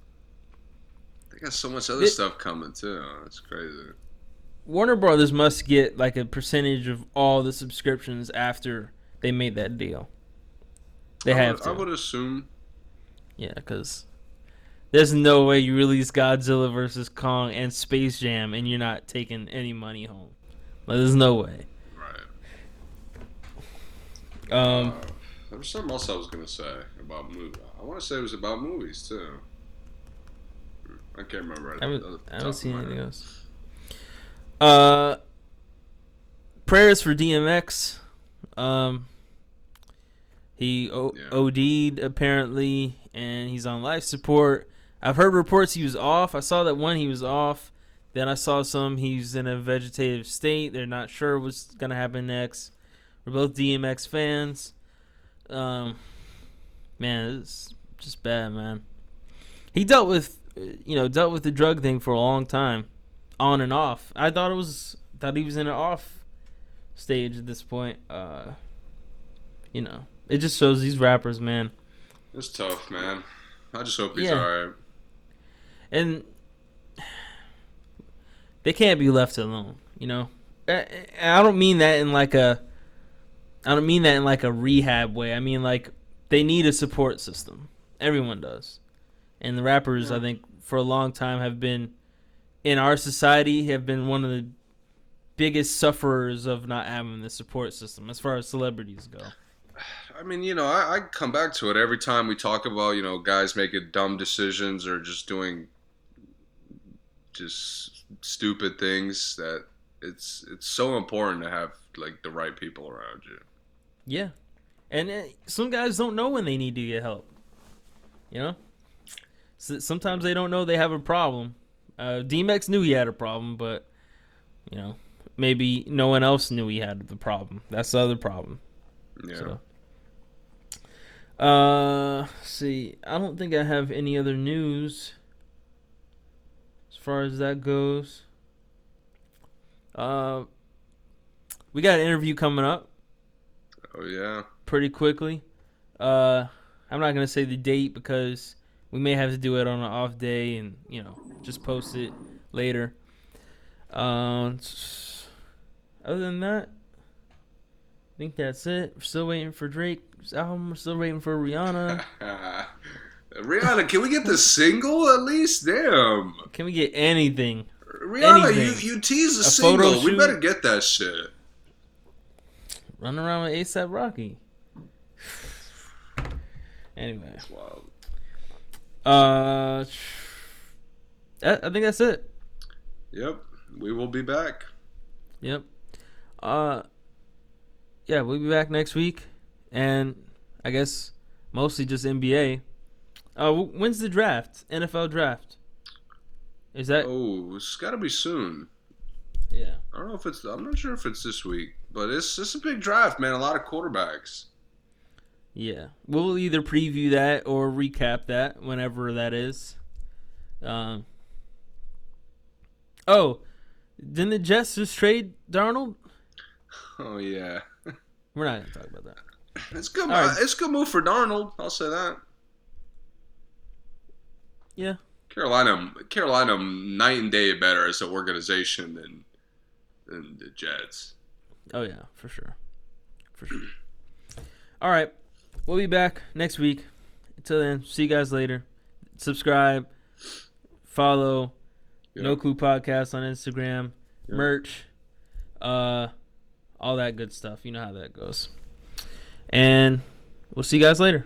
They got so much other It- stuff coming too. It's crazy. Warner Brothers must get like a percentage of all the subscriptions after they made that deal. They I have would, to. I would assume. Yeah, because there's no way you release Godzilla versus Kong and Space Jam and you're not taking any money home. Like, there's no way. Right. Um, Uh, there was something else I was gonna say about movie. I want to say it was about movies too. I can't remember. I the I haven't of seen my anything else. Uh, prayers for DMX. Um, he o- Yeah. OD'd apparently, and he's on life support. I've heard reports he was off. I saw that one he was off. Then I saw some he's in a vegetative state. They're not sure what's gonna happen next. We're both DMX fans. Um, man, it's just bad, man. He dealt with, you know, dealt with the drug thing for a long time, on and off. I thought it was, thought he was in an off stage at this point. Uh, you know, it just shows these rappers, man. It's tough, man. I just hope he's Yeah. alright. And they can't be left alone. You know, I, I don't mean that in like a, I don't mean that in like a rehab way. I mean like they need a support system. Everyone does, and the rappers I think for a long time have been, in our society, have been one of the biggest sufferers of not having the support system as far as celebrities go. I mean, you know, I, I come back to it every time we talk about, you know, guys making dumb decisions or just doing just stupid things that it's it's so important to have like the right people around you. Yeah, and uh, some guys don't know when they need to get help. You know, so sometimes they don't know they have a problem. Uh, DMX knew he had a problem, but you know, maybe no one else knew he had the problem. That's the other problem. Yeah. So, uh, see, I don't think I have any other news far as that goes. Uh, we got an interview coming up Oh yeah. pretty quickly. Uh, I'm not gonna say the date because we may have to do it on an off day and you know just post it later. Um, other than that, I think that's it. We're still waiting for Drake's album. We're still waiting for Rihanna. Rihanna, can we get the single at least? Damn. Can we get anything? Rihanna, Anything. you you teased a, A single. We better get that shit. running around with ASAP Rocky. anyway, uh, I I think that's it. Yep. We will be back. Yep. Uh, yeah, we'll be back next week, and I guess mostly just NBA. Uh, when's the draft? NFL draft. Is that? Oh, it's got to be soon. Yeah. I don't know if it's. I'm not sure if it's this week, but it's it's a big draft, man. A lot of quarterbacks. Yeah, we'll either preview that or recap that whenever that is. Um. Oh, didn't the Jets just trade Darnold? Oh yeah, We're not gonna talk about that. it's good. Right. It's good move for Darnold. I'll say that. Yeah, Carolina, Carolina, night and day better as an organization than than the Jets. Oh yeah, for sure, for sure. All right, we'll be back next week. Until then, see you guys later. Subscribe, follow, Yep. No Clue Podcast on Instagram, Yep. merch, uh, all that good stuff. You know how that goes. And we'll see you guys later.